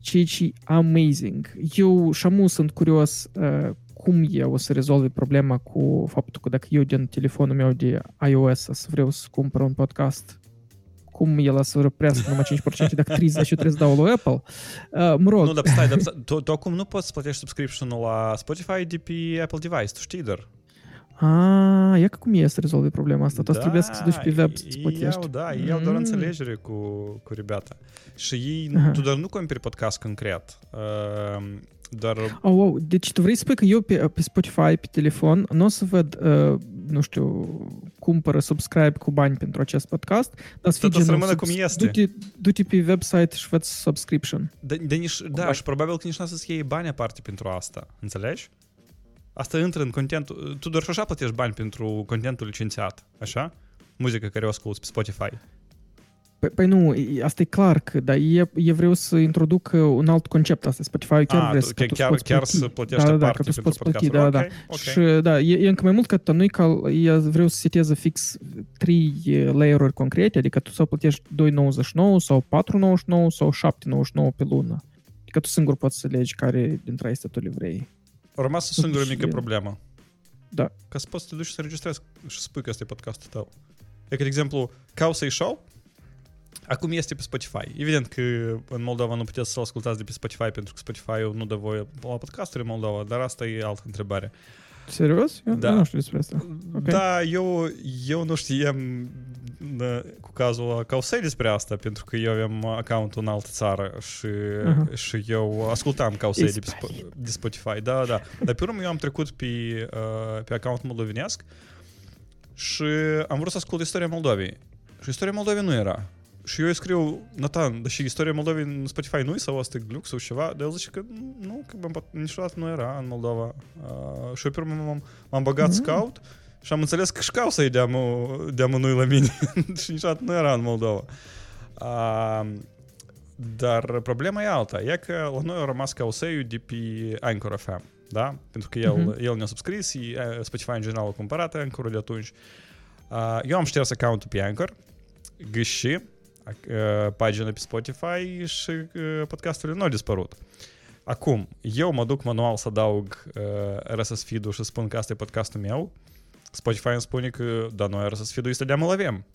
Ceea ce e amazing. Eu și amu sunt curios uh, cum eu o să rezolve problema cu faptul că dacă eu din telefonul meu de iOS să vreau să cumpăr un podcast cum el a să răprească numai 5% dacă 30 și trebuie să dau lui Apple. Uh, mă rog. Nu, dar stai, dar, stai. Tu, tu acum nu poți să plătești subscription-ul la Spotify de pe Apple device, tu știi, dar. Ah, ia că cum e să rezolvi problema asta? Tu da, trebuie să te duci pe web să-ți plătești. Iau, da, mm. iau doar înțelegere cu, cu rebята. Și ei, Aha. tu doar nu cumperi podcast concret. Uh, doar... Oh, wow. Deci tu vrei să spui că eu pe, pe Spotify, pe telefon, nu o să văd, uh, nu știu, cumpără, subscribe cu bani pentru acest podcast, dar să fie genul, cum este. Du-te, du-te pe website și fă subscription. De, de nici, da, și probabil că nici nu o să-ți iei bani aparte pentru asta. Înțelegi? Asta intră în contentul... Tu doar și așa plătești bani pentru contentul licențiat, așa? Muzică care o asculti pe Spotify. Păi, păi nu, asta e clar, că, dar e, e vreau să introduc un alt concept asta. Spotify chiar A, vrea să chiar, chiar, chiar să plătești da, da, da, că tu poți plăti, da, da, okay, da. Și da, e, e încă mai mult că nu e ca e, vreau să seteze fix trei layer-uri concrete, adică tu să plătești 2,99 sau 4,99 sau 7,99 pe lună. Adică tu singur poți să legi care dintre acestea tu le vrei. A rămas o singură mică problemă. Da. Ca să poți să te duci să registrezi și să spui că este podcastul tău. E că, de exemplu, Causei Show acum este pe Spotify. Evident că în Moldova nu puteți să-l ascultați de pe Spotify pentru că Spotify nu dă voie la podcasturi în Moldova, dar asta e altă întrebare. Serios? Eu da. nu știu despre asta. Okay. Da, eu, eu nu știam da, cu cazul Causei despre asta, pentru că eu aveam accountul în altă țară și, uh-huh. și eu ascultam Causei de, de Spotify. Da, da. Dar pe urmă eu am trecut pe, uh, pe accountul moldovenesc și am vrut să ascult istoria Moldovei. Și istoria Moldovei nu era. Що я скрил, Натан, да ще історія Молдови на Spotify, ну і савасти глюк, сушева, да я зачека, ну, как бы, не шрат, ну, Иран, Молдова. Шопер мам, мам богат скаут, шам інцелес кшкауса і дяму, дяму ну і ламінь, не шрат, ну, Иран, Молдова. Dar problema e alta. E că la noi au rămas ca oseul de pe Anchor FM, da? Pentru că el, mm-hmm. el ne-a subscris, și Spotify în general a cumpărat Anchor de atunci. Uh, eu am șters accountul pe Anchor, gâși pagina pe Spotify și podcasturile nu au dispărut. Acum, eu mă duc manual să adaug uh, RSS feed-ul și spun că asta e podcastul meu. Spotify îmi spune că, da, noi RSS feed-ul este de-am îl avem.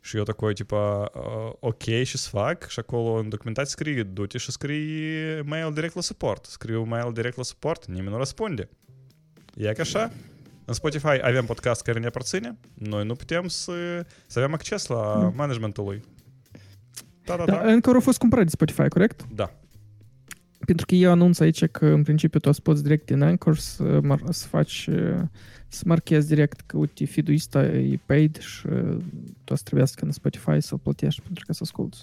Și eu такой, типа, uh, ok, și să fac? Și acolo în documentație scrie, du-te și scrie mail direct la support. Scriu mail direct la support, nimeni nu răspunde. E ca așa? În Spotify avem podcast care ne aparține, noi nu putem să, să avem acces la managementul lui. Da, da, da. Încă au fost cumpărat de Spotify, corect? Da. Pentru că eu anunț aici că în principiu tu poți direct din Anchor să, să faci, să marchezi direct că uite, feed-ul ăsta e paid și tu o să trebuiască în Spotify să-l plătești pentru că să asculti.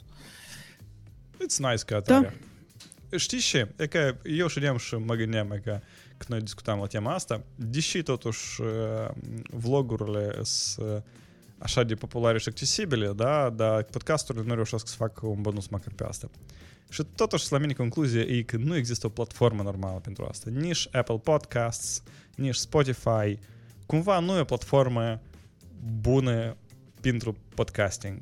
It's nice că atare. Da. Știi ce? E că eu ședeam și mă gândeam e că când noi discutam la tema asta, deși totuși vlogurile sunt așa de populare și accesibile, da, dar podcasturile nu reușesc să facă un bonus măcar pe asta. Și totuși, la mine, concluzia e că nu există o platformă normală pentru asta. Nici Apple Podcasts, nici Spotify. Cumva nu e o platformă bună pentru podcasting.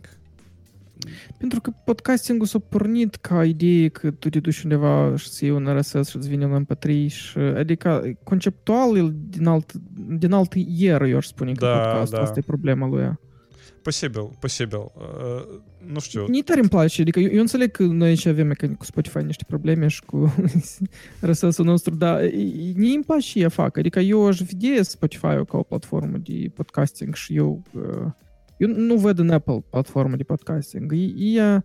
Pentru că podcastingul s-a pornit ca idee că tu te duci undeva și să iei un RSS și îți vine un MP3 și, adică conceptual el din alt, din alt ier, eu aș spune că da, podcastul, da. asta e problema lui. Posibil, posibil. Uh, nu știu. Nici tare îmi place. Adică eu, eu înțeleg că noi aici avem cu Spotify niște probleme și cu răsăsul nostru, dar nie îmi place ce fac. Adică eu aș vedea Spotify-ul ca o platformă de podcasting și eu, uh, eu nu văd în Apple platformă de podcasting. E, e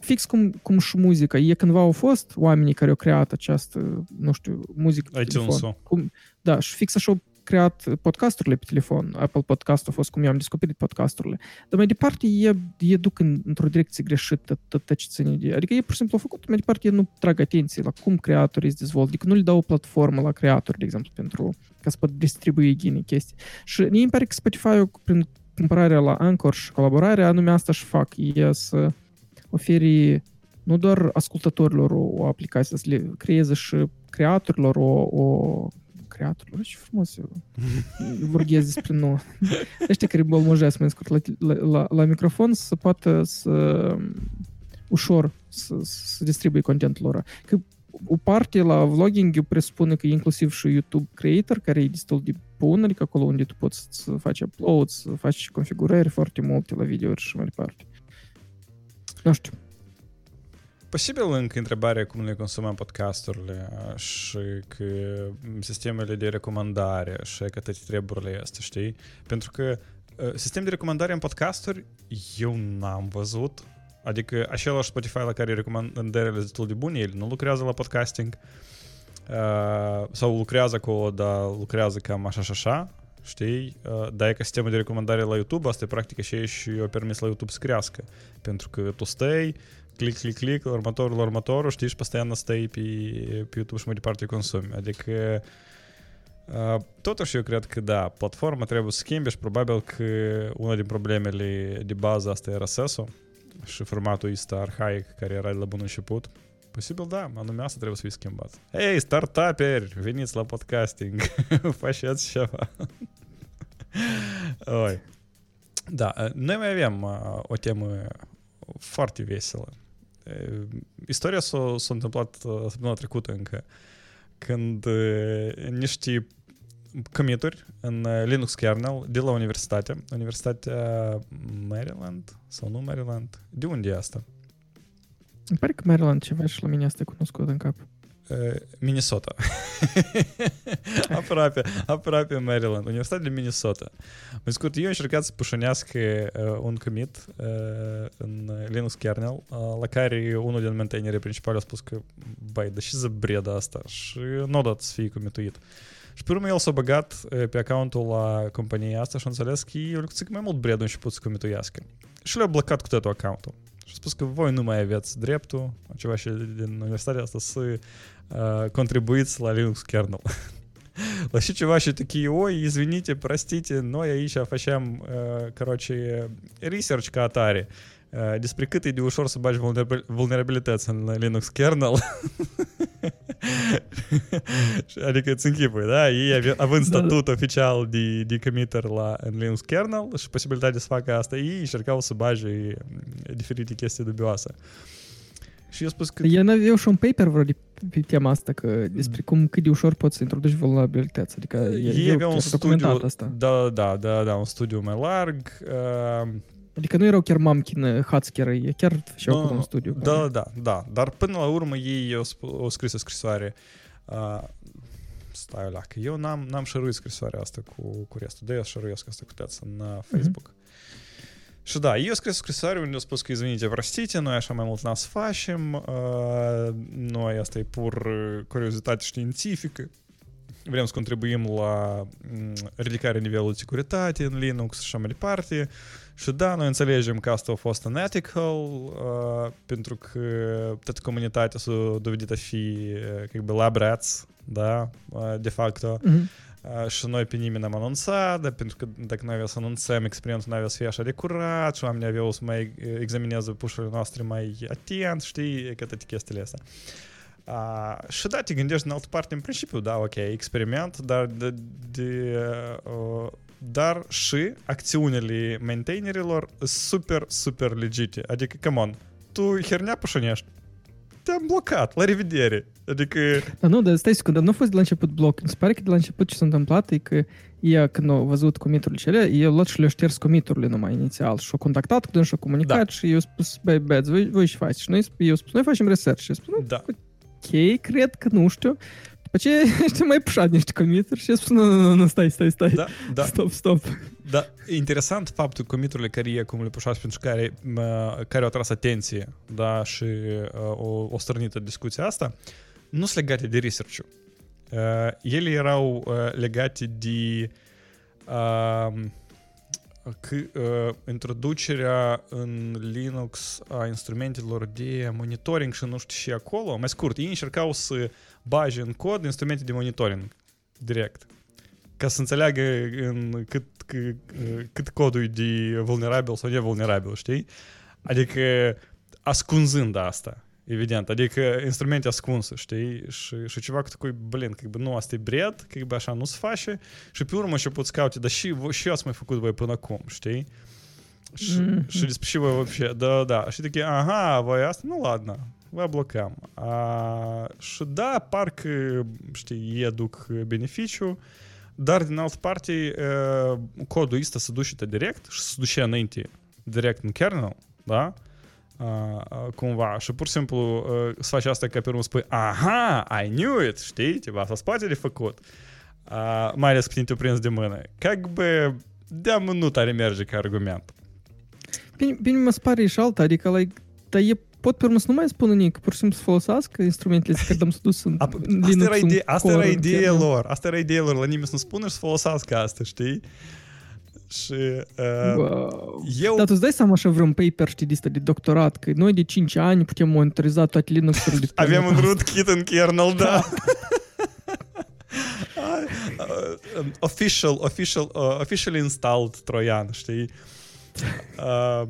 fix cum, cum și muzica. E cândva au fost oamenii care au creat această, nu știu, muzică pe telefon. Cum, da, și fix așa creat podcasturile pe telefon. Apple Podcast a fost cum eu am descoperit podcasturile. Dar mai departe, e, e duc în, într-o direcție greșită tot ce ține de... Adică e pur și simplu făcut, mai departe, nu trag atenție la cum creatorii se dezvoltă, adică nu le dau o platformă la creatori, de exemplu, pentru ca să pot distribui gine chestii. Și mie îmi pare că Spotify, prin cumpărarea la Anchor și colaborarea, anume asta și fac, e să oferi nu doar ascultătorilor o, o aplicație, să le creeze și creatorilor o, o creatorilor. Ce frumos eu vorbesc despre nou. Ăștia care bolmojesc mai scurt la, la, la, la microfon să poată să ușor să, să distribuie contentul lor. Că o parte la vlogging eu presupune că inclusiv și YouTube Creator, care e destul de bun, adică acolo unde tu poți să faci upload, să faci configurări foarte multe la videouri și mai departe. Nu știu. Posibil încă întrebarea cum le consumăm podcasturile și că sistemele de recomandare și că toate treburile astea, știi? Pentru că sistem de recomandare în podcasturi eu n-am văzut. Adică același Spotify la care recomandările destul de bune, el nu lucrează la podcasting. Uh, sau lucrează acolo, dar lucrează cam așa și așa, știi? Uh, dar e ca sistemul de recomandare la YouTube, asta e practic și și o permis la YouTube să crească. Pentru că tu stai, click, click, click, la următorul, la următorul, știi, și постоянно stai pe, pe YouTube și mai departe consumi. Adică uh, Totuși, eu cred că da, platforma trebuie să schimbe și probabil că una din problemele de bază asta e RSS-ul și formatul ăsta arhaic care era de la bun început. Posibil da, anume asta trebuie să fie schimbat. Hei, startuperi, veniți la podcasting, faceți ceva. Oi. Da, noi mai avem uh, o temă foarte veselă. Istoria s-a, s-a întâmplat săptămâna trecută încă, când niște commit în Linux kernel de la universitate, Universitatea Maryland sau nu Maryland, de unde e asta? Îmi pare că Maryland ceva și la mine asta cunoscut în cap. Minnesota. aproape, aproape Maryland, Universitatea de Minnesota. Mai scurt, eu încercat să pușănească uh, un commit uh, în Linux kernel, uh, la care unul din maintainerii principali a spus că, băi, dar și zăbreda asta și nu a dat să fie comituit. Și pe urmă el s-a băgat pe accountul la compania asta și a înțeles că el mai mult bred a început să comituiască. Și le-a blocat cu totul accountul. Și a spus că voi nu mai aveți dreptul, ceva și din universitatea asta, să contributes Linux kernel. Лащі чуваші такие, ой, извините, простите, но я еще фачем, э, короче, рісерчка Atari. Э, Дисприкити діушор собач вулнерабілітет на Linux kernel. Алика цинкіпи, да? И авин в а институт официал ді комітер ла э, Linux kernel, що посібілітаді сфака аста і шеркав собач і и кесті добіаса. Uh, Și eu spus că... Eu aveau și un paper vreo de pe tema asta, că despre cum cât de ușor poți să introduci vulnerabilități. Adică ei aveau un studiu, asta. Da, da, da, da, un studiu mai larg. Uh, Adică nu erau chiar mamchin hackeri, chiar făceau no, un studiu. Da, care... da, da, dar până la urmă ei au, au scris o scrisoare uh, stai la că eu n-am, n-am șăruit scrisoarea asta cu, cu restul, de eu șăruiesc asta cu toți în uh, Facebook. Mm-hmm. Și da, eu scris scrisoare unde au spus că, извините, простите, noi așa mai mult n să facem, uh, noi asta e pur curiozitate științifică, vrem să contribuim la ridicarea nivelului de securitate în Linux și așa mai departe. Și da, noi înțelegem că asta a fost unethical, uh, pentru că toată comunitatea s-a dovedit a fi как бы lab rats, da, uh, de facto. Mm-hmm. шиной пенімена анонса да так навес анонсем эксперимент навес вешалі курат вам не вёс май э, экзамене запушылі настры май аттен шты кататікі леса шыдаці гендзеш на алтпартным прынціпе да Окей эксперимент да dar ši akcijūnelį maintainerį lor super super legit. Adikai, come on, tu hernia pašonėšt. Te-am blocat, la revedere. Adică... Da, nu, dar stai secundă, nu a fost de la început bloc. Mi se pare că de la început ce s-a întâmplat e că ea, când a văzut comiturile cele, e luat și le-a șters comiturile numai inițial și a contactat cu dâns și a comunicat da. și eu spus, băi, băieți, voi, voi și faceți. Și noi, eu spus, noi facem research. Și eu spus, da. ok, cred că nu știu. După ce știi mai pușat niște comituri și spus, nu, nu, nu, nu, stai, stai, stai. Da, da. Stop, stop. Da, interesant faptul că comiturile care e cum le pușați pentru care, care au tras atenție, da, și o, o strănită discuția asta, nu sunt legate de research uh, Ele erau uh, legate de uh, că, uh, introducerea în Linux a instrumentelor de monitoring și nu știu și acolo. Mai scurt, ei încercau să bage în cod instrumente de monitoring direct Ca să înțeleagă în cât, cât, cât codul e de vulnerabil sau nevulnerabil, știi? Adică ascunzând asta, evident. Adică instrumente ascunse, știi? Și, și ceva cu такой, блин, как бы, nu, asta e bred, как бы așa nu se face și pe urmă și poți caute, dar și, și eu ați mai făcut voi până acum, știi? Și, mm-hmm. și despre și voi вообще, da, da. Și такие, aha, voi asta, nu, ладно, vă blocăm. A, și da, parcă, știi, ei aduc beneficiu, dar din altă parte, codul ăsta se duce direct și se duce înainte direct în kernel, da? uh, cumva și pur și simplu uh, să faci asta ca pe urmă spui aha, I knew it, știi, ceva, asta spate de făcut. Uh, mai ales când te prins de mână. Как бы, de nu tare merge ca argument. Bine, bine mă spare și alta, adică, like, dar e pot pe urmă să nu mai spună nici, pur și simplu să folosească instrumentele care am dus în A, asta era, idee, asta era ideea lor, asta era ideea lor, la nimeni să nu spună și să folosească asta, știi? Și uh, wow. eu... Dar tu îți dai seama așa vreun paper, știi, de, de doctorat, că noi de 5 ani putem monitoriza toate Linux-urile. Avem un rootkit în kernel, da. uh, official, official, uh, official installed troian, știi? Uh,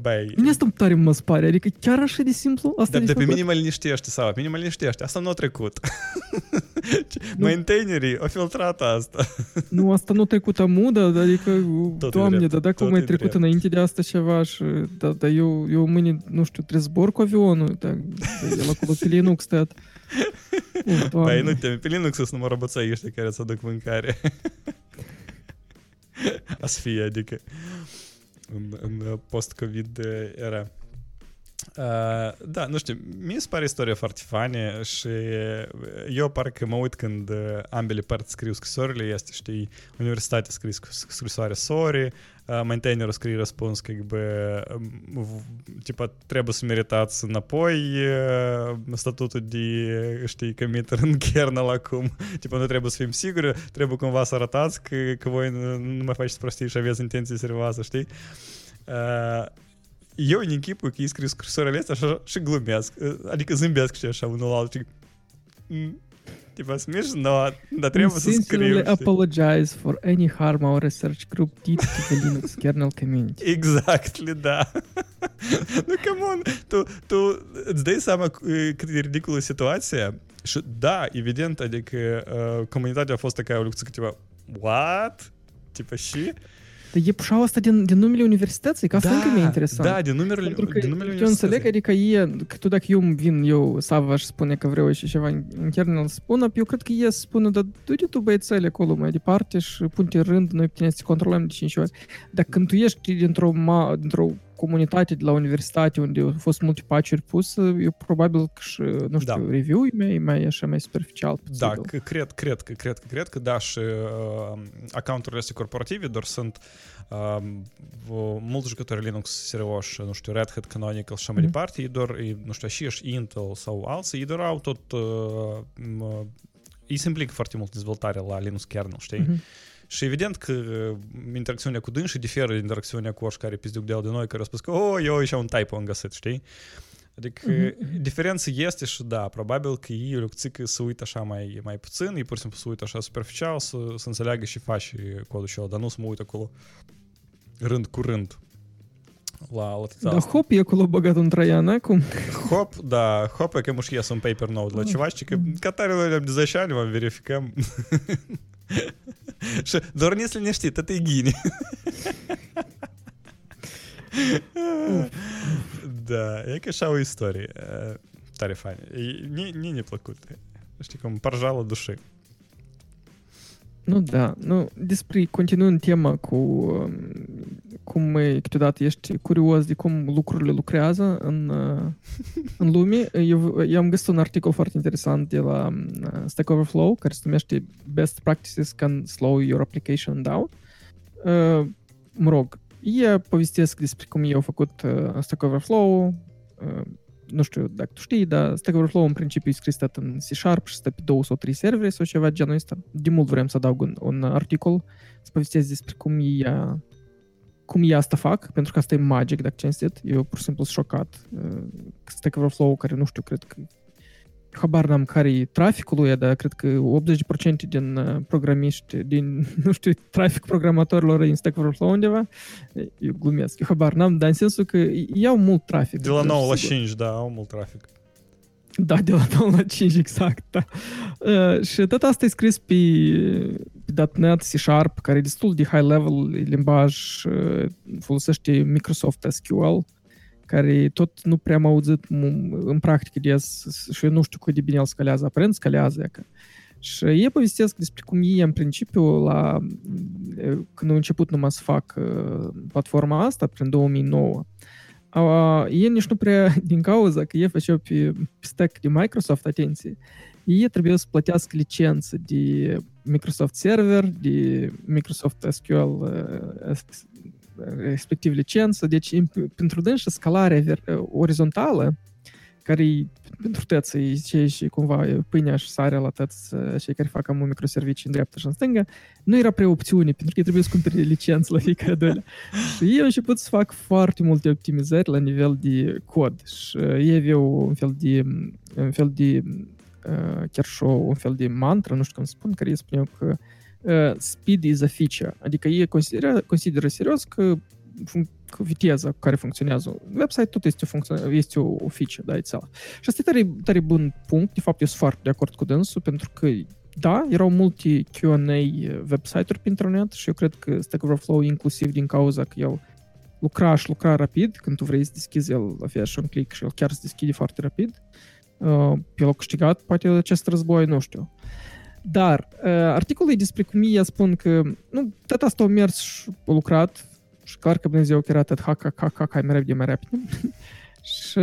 Băi... Mine asta tare mă spare, adică chiar așa de simplu? Asta da, de pe mine mă liniștește, sau pe mine mă liniștește. Asta nu a trecut. Maintainerii au filtrat asta. nu, asta nu a trecut amudă, adică, tot doamne, dar dacă mai trecut drept. înainte de asta ceva și, da, da, eu, eu mâine, nu știu, trebuie zbor cu avionul, da, da el acolo pe Linux stat. Băi, nu te pe Linux sunt numai roboțai ăștia care îți aduc mâncare. A să fie, adică în, în post-COVID era. Uh, da, nu știu, mi se pare istoria foarte funny și uh, eu parcă mă uit când uh, ambele părți scriu scrisorile, este, știi, universitatea scrie scrisoare sori, uh, scrie răspuns, că, uh, tipa, trebuie să meritați înapoi statutul de, știi, committer în kernel acum, tipa, nu trebuie să fim siguri, trebuie cumva să arătați că, că voi nu mai faceți prostii și aveți intenții serioase, știi? Joņi kipuki izkris, kur ar lieta šī glumjās, arī ka zimbjās, ka šā un lauči. Типа смешно, да требуется скрипт. apologize for any harm our research group did to the Linux kernel community. Exactly, да. ну, камон, то, то, здесь самая ридикула ситуация, що да, evident, адік е, комунітатів фос така олюкція, типа, what? Типа, ще? Dar e pușau asta din, din numele universității? Că asta da, încă mi-e interesant. Da, din numele, Pentru că din numele eu înțeleg, adică e, că tu dacă eu vin, eu, Sava, și spune că vreau și ceva în kernel să spună, eu cred că e să spună, dar du-te tu băiețele acolo mai departe și pun-te rând, noi putem să controlăm de 5 ori. Dar când tu ești dintr-o, ma, dintr-o comunitate de la universitate unde au fost multe paciuri puse, eu probabil că și, nu știu, da. review-ul mai, mai așa mai superficial. Da, că cred, cred, că, cred, că, cred că da, și uh, accounturile astea corporative doar sunt uh, mulți jucători Linux serioși, nu știu, Red Hat, Canonical și mai mm-hmm. departe, ei doar, nu știu, și Intel sau alții, ei doar au tot uh, ei se implică foarte mult dezvoltarea la Linux kernel, știi? Mm-hmm. Și evident că interacțiunea cu dânsii diferă de interacțiunea cu care pizduc de de noi, care au spus că, oh, eu și un typo am găsit, știi? Adică mm-hmm. diferența este și da, probabil că ei lucțică să uită așa mai, mai puțin, ei pur și simplu să uită așa superficial, să, să înțeleagă și faci codul și dar nu să mă uit acolo rând cu rând la, la Da, hop, e acolo băgat un traian, acum. Hop, da, hop, e că muș ies un paper nou la ceva, și că Catare noi de 10 ani, vom verificăm. Și doar если не știi, tot e ghini. da, e ca așa o istorie. Tare fain. Мне, мне не плакут. Știi cum, parjala dușii. Nu, da. Nu, despre, continuând tema cu cum câteodată ești curios de cum lucrurile lucrează în, în lume, eu, eu am găsit un articol foarte interesant de la Stack Overflow, care se numește Best Practices Can Slow Your Application Down. Uh, mă rog, ei povestesc despre cum ei au făcut uh, Stack Overflow, uh, nu știu dacă tu știi, dar Stack Overflow în principiu e scris în C Sharp și stă pe două sau trei servere sau ceva genul ăsta. De mult vrem să adaug un, un articol să povestesc despre cum ei, cum ei asta fac, pentru că asta e magic, dacă cinstit. Eu pur și simplu sunt șocat. Stack Overflow, care nu știu, cred că habar n-am care e traficul lui, dar cred că 80% din uh, programiști, din, nu știu, trafic programatorilor în Stack Overflow undeva, eu glumesc, eu habar n-am, dar în sensul că iau mult trafic. De la 9 la 5, da, au mult trafic. Da, de la 9 la 5, exact, da. Uh, și tot asta e scris pe, pe .NET, C Sharp, care e destul de high level, limbaj, uh, folosește Microsoft SQL, care tot nu prea am auzit în practică des și eu nu știu cât de bine el scalează. Aparent scalează. Că. Și ei povestesc despre cum ei, în principiu, la, când au început numai să fac platforma asta, prin 2009, uh, ei nici nu prea, din cauza că ei făceau pe, pe stack de Microsoft, atenție, ei trebuie să plătească licență de Microsoft Server, de Microsoft SQL, uh, respectiv licență. Deci, pentru dânsi scalarea orizontală, care pentru tăți e cei și cumva pâinea și sarea la tăți cei care fac amu microservicii în dreapta și în stânga, nu era prea opțiune, pentru că trebuie să cumpere licență la fiecare dole. și ei au început să fac foarte multe optimizări la nivel de cod și ei aveau un fel de, un fel de chiar și un fel de mantra, nu știu cum să spun, care îi spuneau că uh, speed is a feature. Adică ei consideră, consideră serios că cu viteza cu care funcționează un website, tot este o, funcțio- este o, o feature, da, itself. Și asta e tare, tare bun punct, de fapt eu sunt foarte de acord cu dânsul, pentru că da, erau multe Q&A website-uri pe internet și eu cred că Stack Overflow inclusiv din cauza că el lucra și lucra rapid, când tu vrei să deschizi el, avea și un click și el chiar se deschide foarte rapid. Uh, el a câștigat poate acest război, nu știu. Dar uh, articolul despre cum ei spun că nu, tot asta a mers și a lucrat și clar că Dumnezeu că era tot hack, hack, hack, hack, hai mai repede, mai repede. și...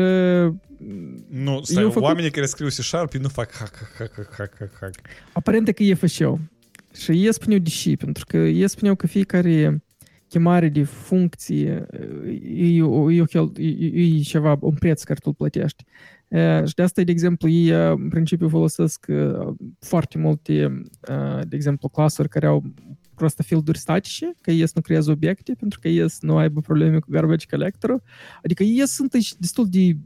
Nu, stai, făcut... oamenii care scriu C-Sharp nu fac hack, hack, hack, hack, hack, hack. Aparent că ei făceau. Și ei spuneau deși, pentru că ei spuneau că fiecare chemare de funcție e, e, e, e ceva, un preț care tu îl plătești. Și de asta, de exemplu, ei în principiu folosesc foarte multe, de exemplu, clasuri care au просто field-uri statice, că ei nu creează obiecte, pentru că ei nu aibă probleme cu garbage collector Adică ei sunt destul de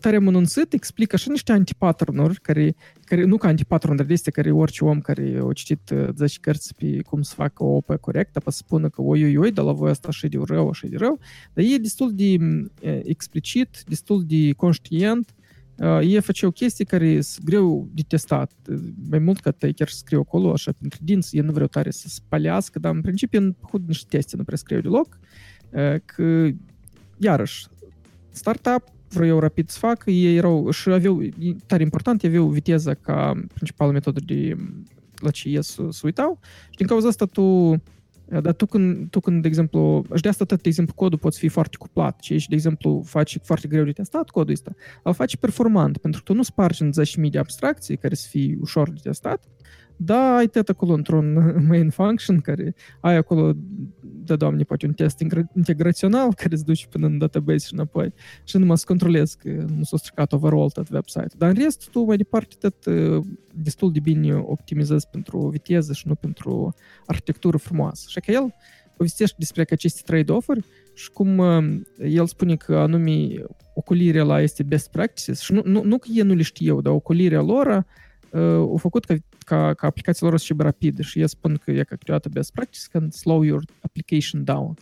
tare amănunțit, explică așa niște antipattern care, care nu ca antipattern, dar este care orice om care a citit 10 cărți pe cum să facă o OP corectă, să spună că oi, oi, oi, dar la voi asta așa de rău, așa de rău, dar e destul de explicit, destul de conștient ei făceau chestii care sunt greu de testat. Mai mult ca te chiar scriu acolo, așa, pentru dinți, ei nu vreau tare să spălească, dar în principiu în hud niște teste nu prescriu deloc. Că, iarăși, startup, vreau rapid să fac, ei erau, și aveau, tare important, aveau viteza ca principală metodă de la ce ei să, să uitau și din cauza asta tu dar tu când, tu când, de exemplu, și de asta tot, de exemplu, codul poți fi foarte cuplat. Și de exemplu, faci foarte greu de testat codul ăsta, îl faci performant, pentru că tu nu spargi în 10.000 de abstracții care să fie ușor de testat, da, ai tot acolo într-un main function care ai acolo, da, doamne, poate un test integrațional care îți duce până în database și înapoi și numai să controlezi că nu s-a stricat overall tot website. Dar în rest, tu mai departe tot uh, destul de bine optimizezi pentru viteză și nu pentru arhitectură frumoasă. Și că el povestește despre aceste trade-off-uri și cum uh, el spune că anume ocolirea la este best practices și nu, nu, nu că ei nu le știu, dar ocolirea lor au făcut ca, ca, ca aplicațiile lor să fie rapide și ei spun că e ca câteodată best practice când slow your application down.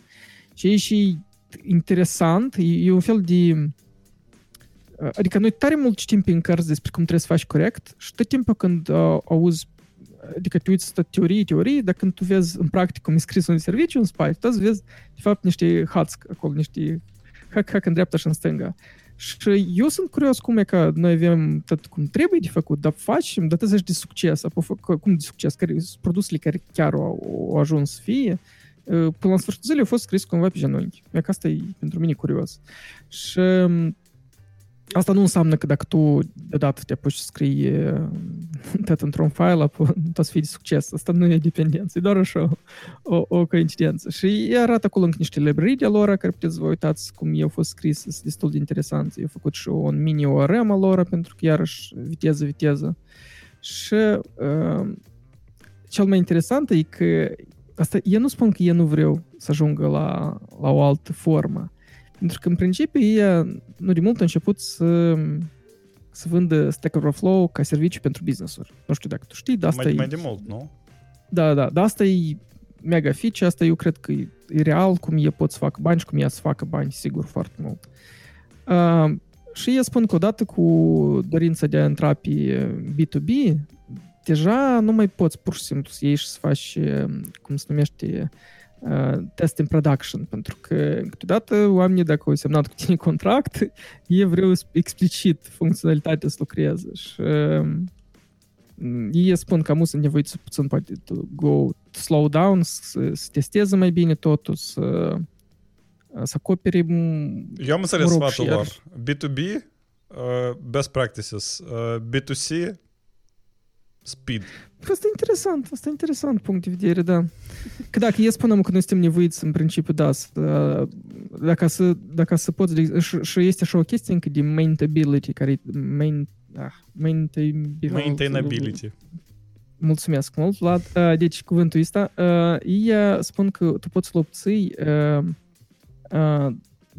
Și e și interesant, e, e un fel de... Adică noi tare mult citim prin cărți despre cum trebuie să faci corect și tot timpul când uh, auzi adică te uiți tot teorie, teorie, dar când tu vezi în practică cum e scris un serviciu în spate, tu vezi, de fapt, niște hats acolo, niște hack, hack în dreapta și în stânga. Și eu sunt curios cum e că noi avem tot cum trebuie de făcut, dar facem, dar să de succes, cum de succes, care sunt produsele care chiar au, au ajuns să fie, până la sfârșitul zilei au fost scris cumva pe genunchi. E că asta e pentru mine curios. Și Asta nu înseamnă că dacă tu deodată te apuci să scrii tot într-un file, tot să fii de succes. Asta nu e dependență, e doar așa o, o coincidență. Și arată acolo încă niște librării de lor, care puteți să vă uitați cum ei au fost scris, sunt destul de interesant. Eu făcut și un mini ORM al lor, pentru că iarăși viteză, viteză. Și uh, cel mai interesant e că asta, eu nu spun că eu nu vreau să ajungă la, la o altă formă, pentru că, în principiu, ei, nu de mult, a început să, să vândă Stack Overflow ca serviciu pentru business-uri. Nu știu dacă tu știi, dar asta mai, e... Mai de mult, nu? Da, da, dar asta e mega feature, asta eu cred că e, e real, cum ei pot să facă bani și cum ei să facă bani, sigur, foarte mult. Uh, și ei spun că odată cu dorința de a intra pe B2B, deja nu mai poți pur și simplu să ieși și să faci, cum se numește, test in production, pentru că câteodată oamenii, dacă au semnat cu tine contract, ei vreau explicit funcționalitatea să lucreze și ei spun că amu sunt nevoiți să puțin poate go slow down, să, să testeze mai bine totul, să să acoperi... Eu am înțeles sfatul lor. B2B, uh, best practices. Uh, B2C, speed. Asta e interesant, asta e interesant punct de vedere, da. Că dacă e spunem că noi suntem nevoiți în principiu, da, să, dacă să, dacă să poți, și, și este așa o chestie încă de maintainability, care main, ah, maintainability. maintainability. Mulțumesc mult, Vlad. Deci, cuvântul ăsta, ei spun că tu poți să-l obții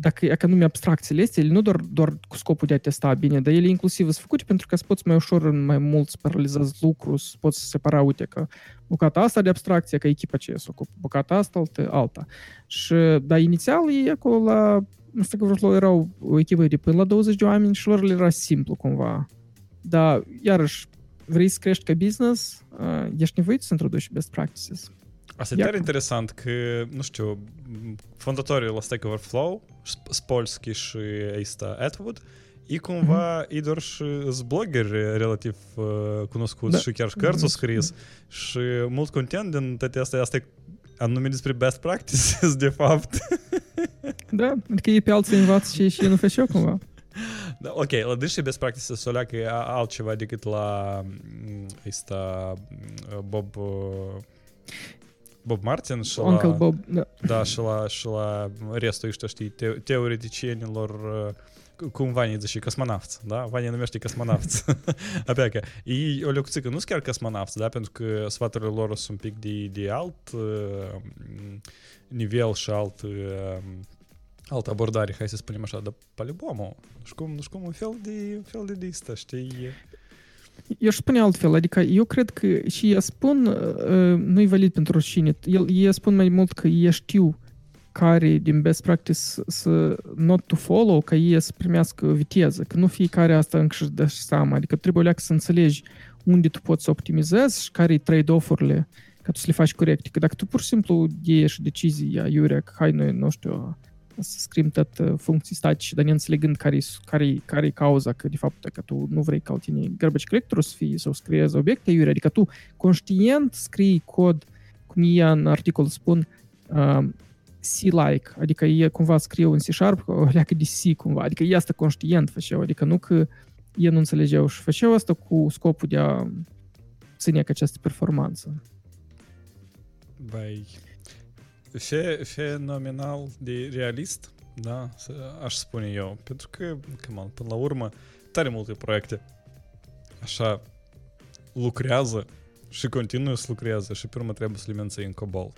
dacă economia abstracțiile este, ele nu doar, doar cu scopul de a testa bine, dar ele inclusiv sunt făcute pentru că să poți mai ușor în mai mult să paralizezi lucru, să poți separa, uite, că bucata asta de abstracție, că echipa ce se ocupă, bucata asta, altă, alta. Și, dar inițial ei acolo la, nu știu că vreo erau o echipă de până la 20 de oameni și lor le era simplu cumva. Dar, iarăși, vrei să crești ca business, ești nevoit să introduci best practices. Asta e tare interesant că, nu știu, fondatorii la Stack Overflow, Spolsky și ăsta Atwood, ei cumva, mm-hmm. ei doar și sunt blogeri relativ uh, cunoscuți da. și chiar și cărți au scris și mult content din toate astea, asta e anume despre best practices, de fapt. da, adică ei pe alții învață și, și nu făceau cumva. Da, ok, la deși best practices o leacă e altceva decât la ăsta Bob Bob Martin și Uncle la, Bob, da. da și, la, și la restul ăștia, știi, te, teoreticienilor cum Vania zice și cosmonauți, da? Vania numește cosmonauți. Apea că ei o lecuțică nu sunt chiar cosmonauți, da? Pentru că sfaturile lor sunt un pic de, de alt uh, nivel și alt uh, altă abordare, hai să spunem așa, dar по-любому, nu știu cum, nu știu cum, un fel de, un fel de listă, știi? Eu aș spune altfel, adică eu cred că și eu spun, uh, nu-i valid pentru oricine, el, ei spun mai mult că ei știu care din best practice să not to follow, ca ei să primească viteză, că nu fiecare asta încă și dă seama, adică trebuie să înțelegi unde tu poți să optimizezi și care i trade-off-urile ca tu să le faci corecte. Că dacă tu pur și simplu iei și decizia, iurea, că hai noi, nu știu, să scriem tot uh, funcții statice, dar neînțelegând care care care e cauza, că de fapt că tu nu vrei ca tine garbage collector să fie sau să creezi obiecte iure, adică tu conștient scrii cod, cum e în articol spun, uh, C-like, adică e cumva scriu în C-Sharp, o leacă de C cumva, adică e asta conștient făceau, adică nu că ei nu înțelegeau și făceau asta cu scopul de a ține această performanță. Băi, Fe, fenomenal de realist, da, aș spune eu. Pentru că, come on, până la urmă, tare multe proiecte așa lucrează și continuă să lucrează și pe urmă trebuie să le menții în COBOL.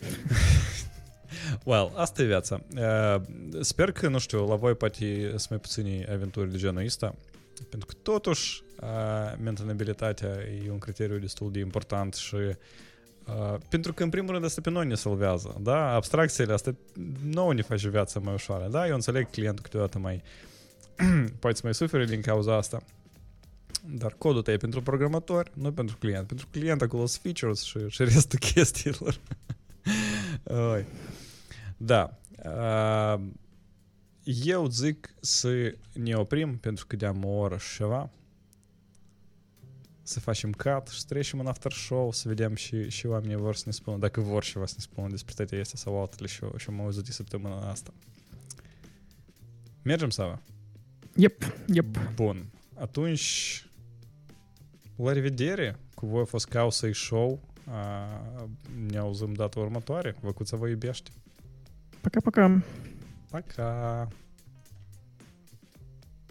well, asta e viața. Uh, sper că, nu știu, la voi poate sunt mai puțini aventuri de genul ăsta, pentru că totuși uh, mentenabilitatea e un criteriu destul de important și Uh, pentru că, în primul rând, asta pe noi ne salvează, da? Abstracțiile astea nouă ne face viața mai ușoară, da? Eu înțeleg clientul câteodată mai... poate să mai suferi din cauza asta. Dar codul tău e pentru programator, nu pentru client. Pentru client acolo sunt features și, și restul chestiilor. Oi. Da. Uh, eu zic să ne oprim pentru că de-am o oră și ceva să facem cut și să trecem în after show, să vedem și, și oamenii vor să ne spună, dacă vor ceva să ne spună despre toate este sau altele și, și am auzit de săptămâna asta. Mergem, Sava? Yep, yep. Bun. Atunci, la revedere! Cu voi a fost Causa Show. A, ne auzim data următoare. Văcuța vă iubește. Пока-пока. Пока.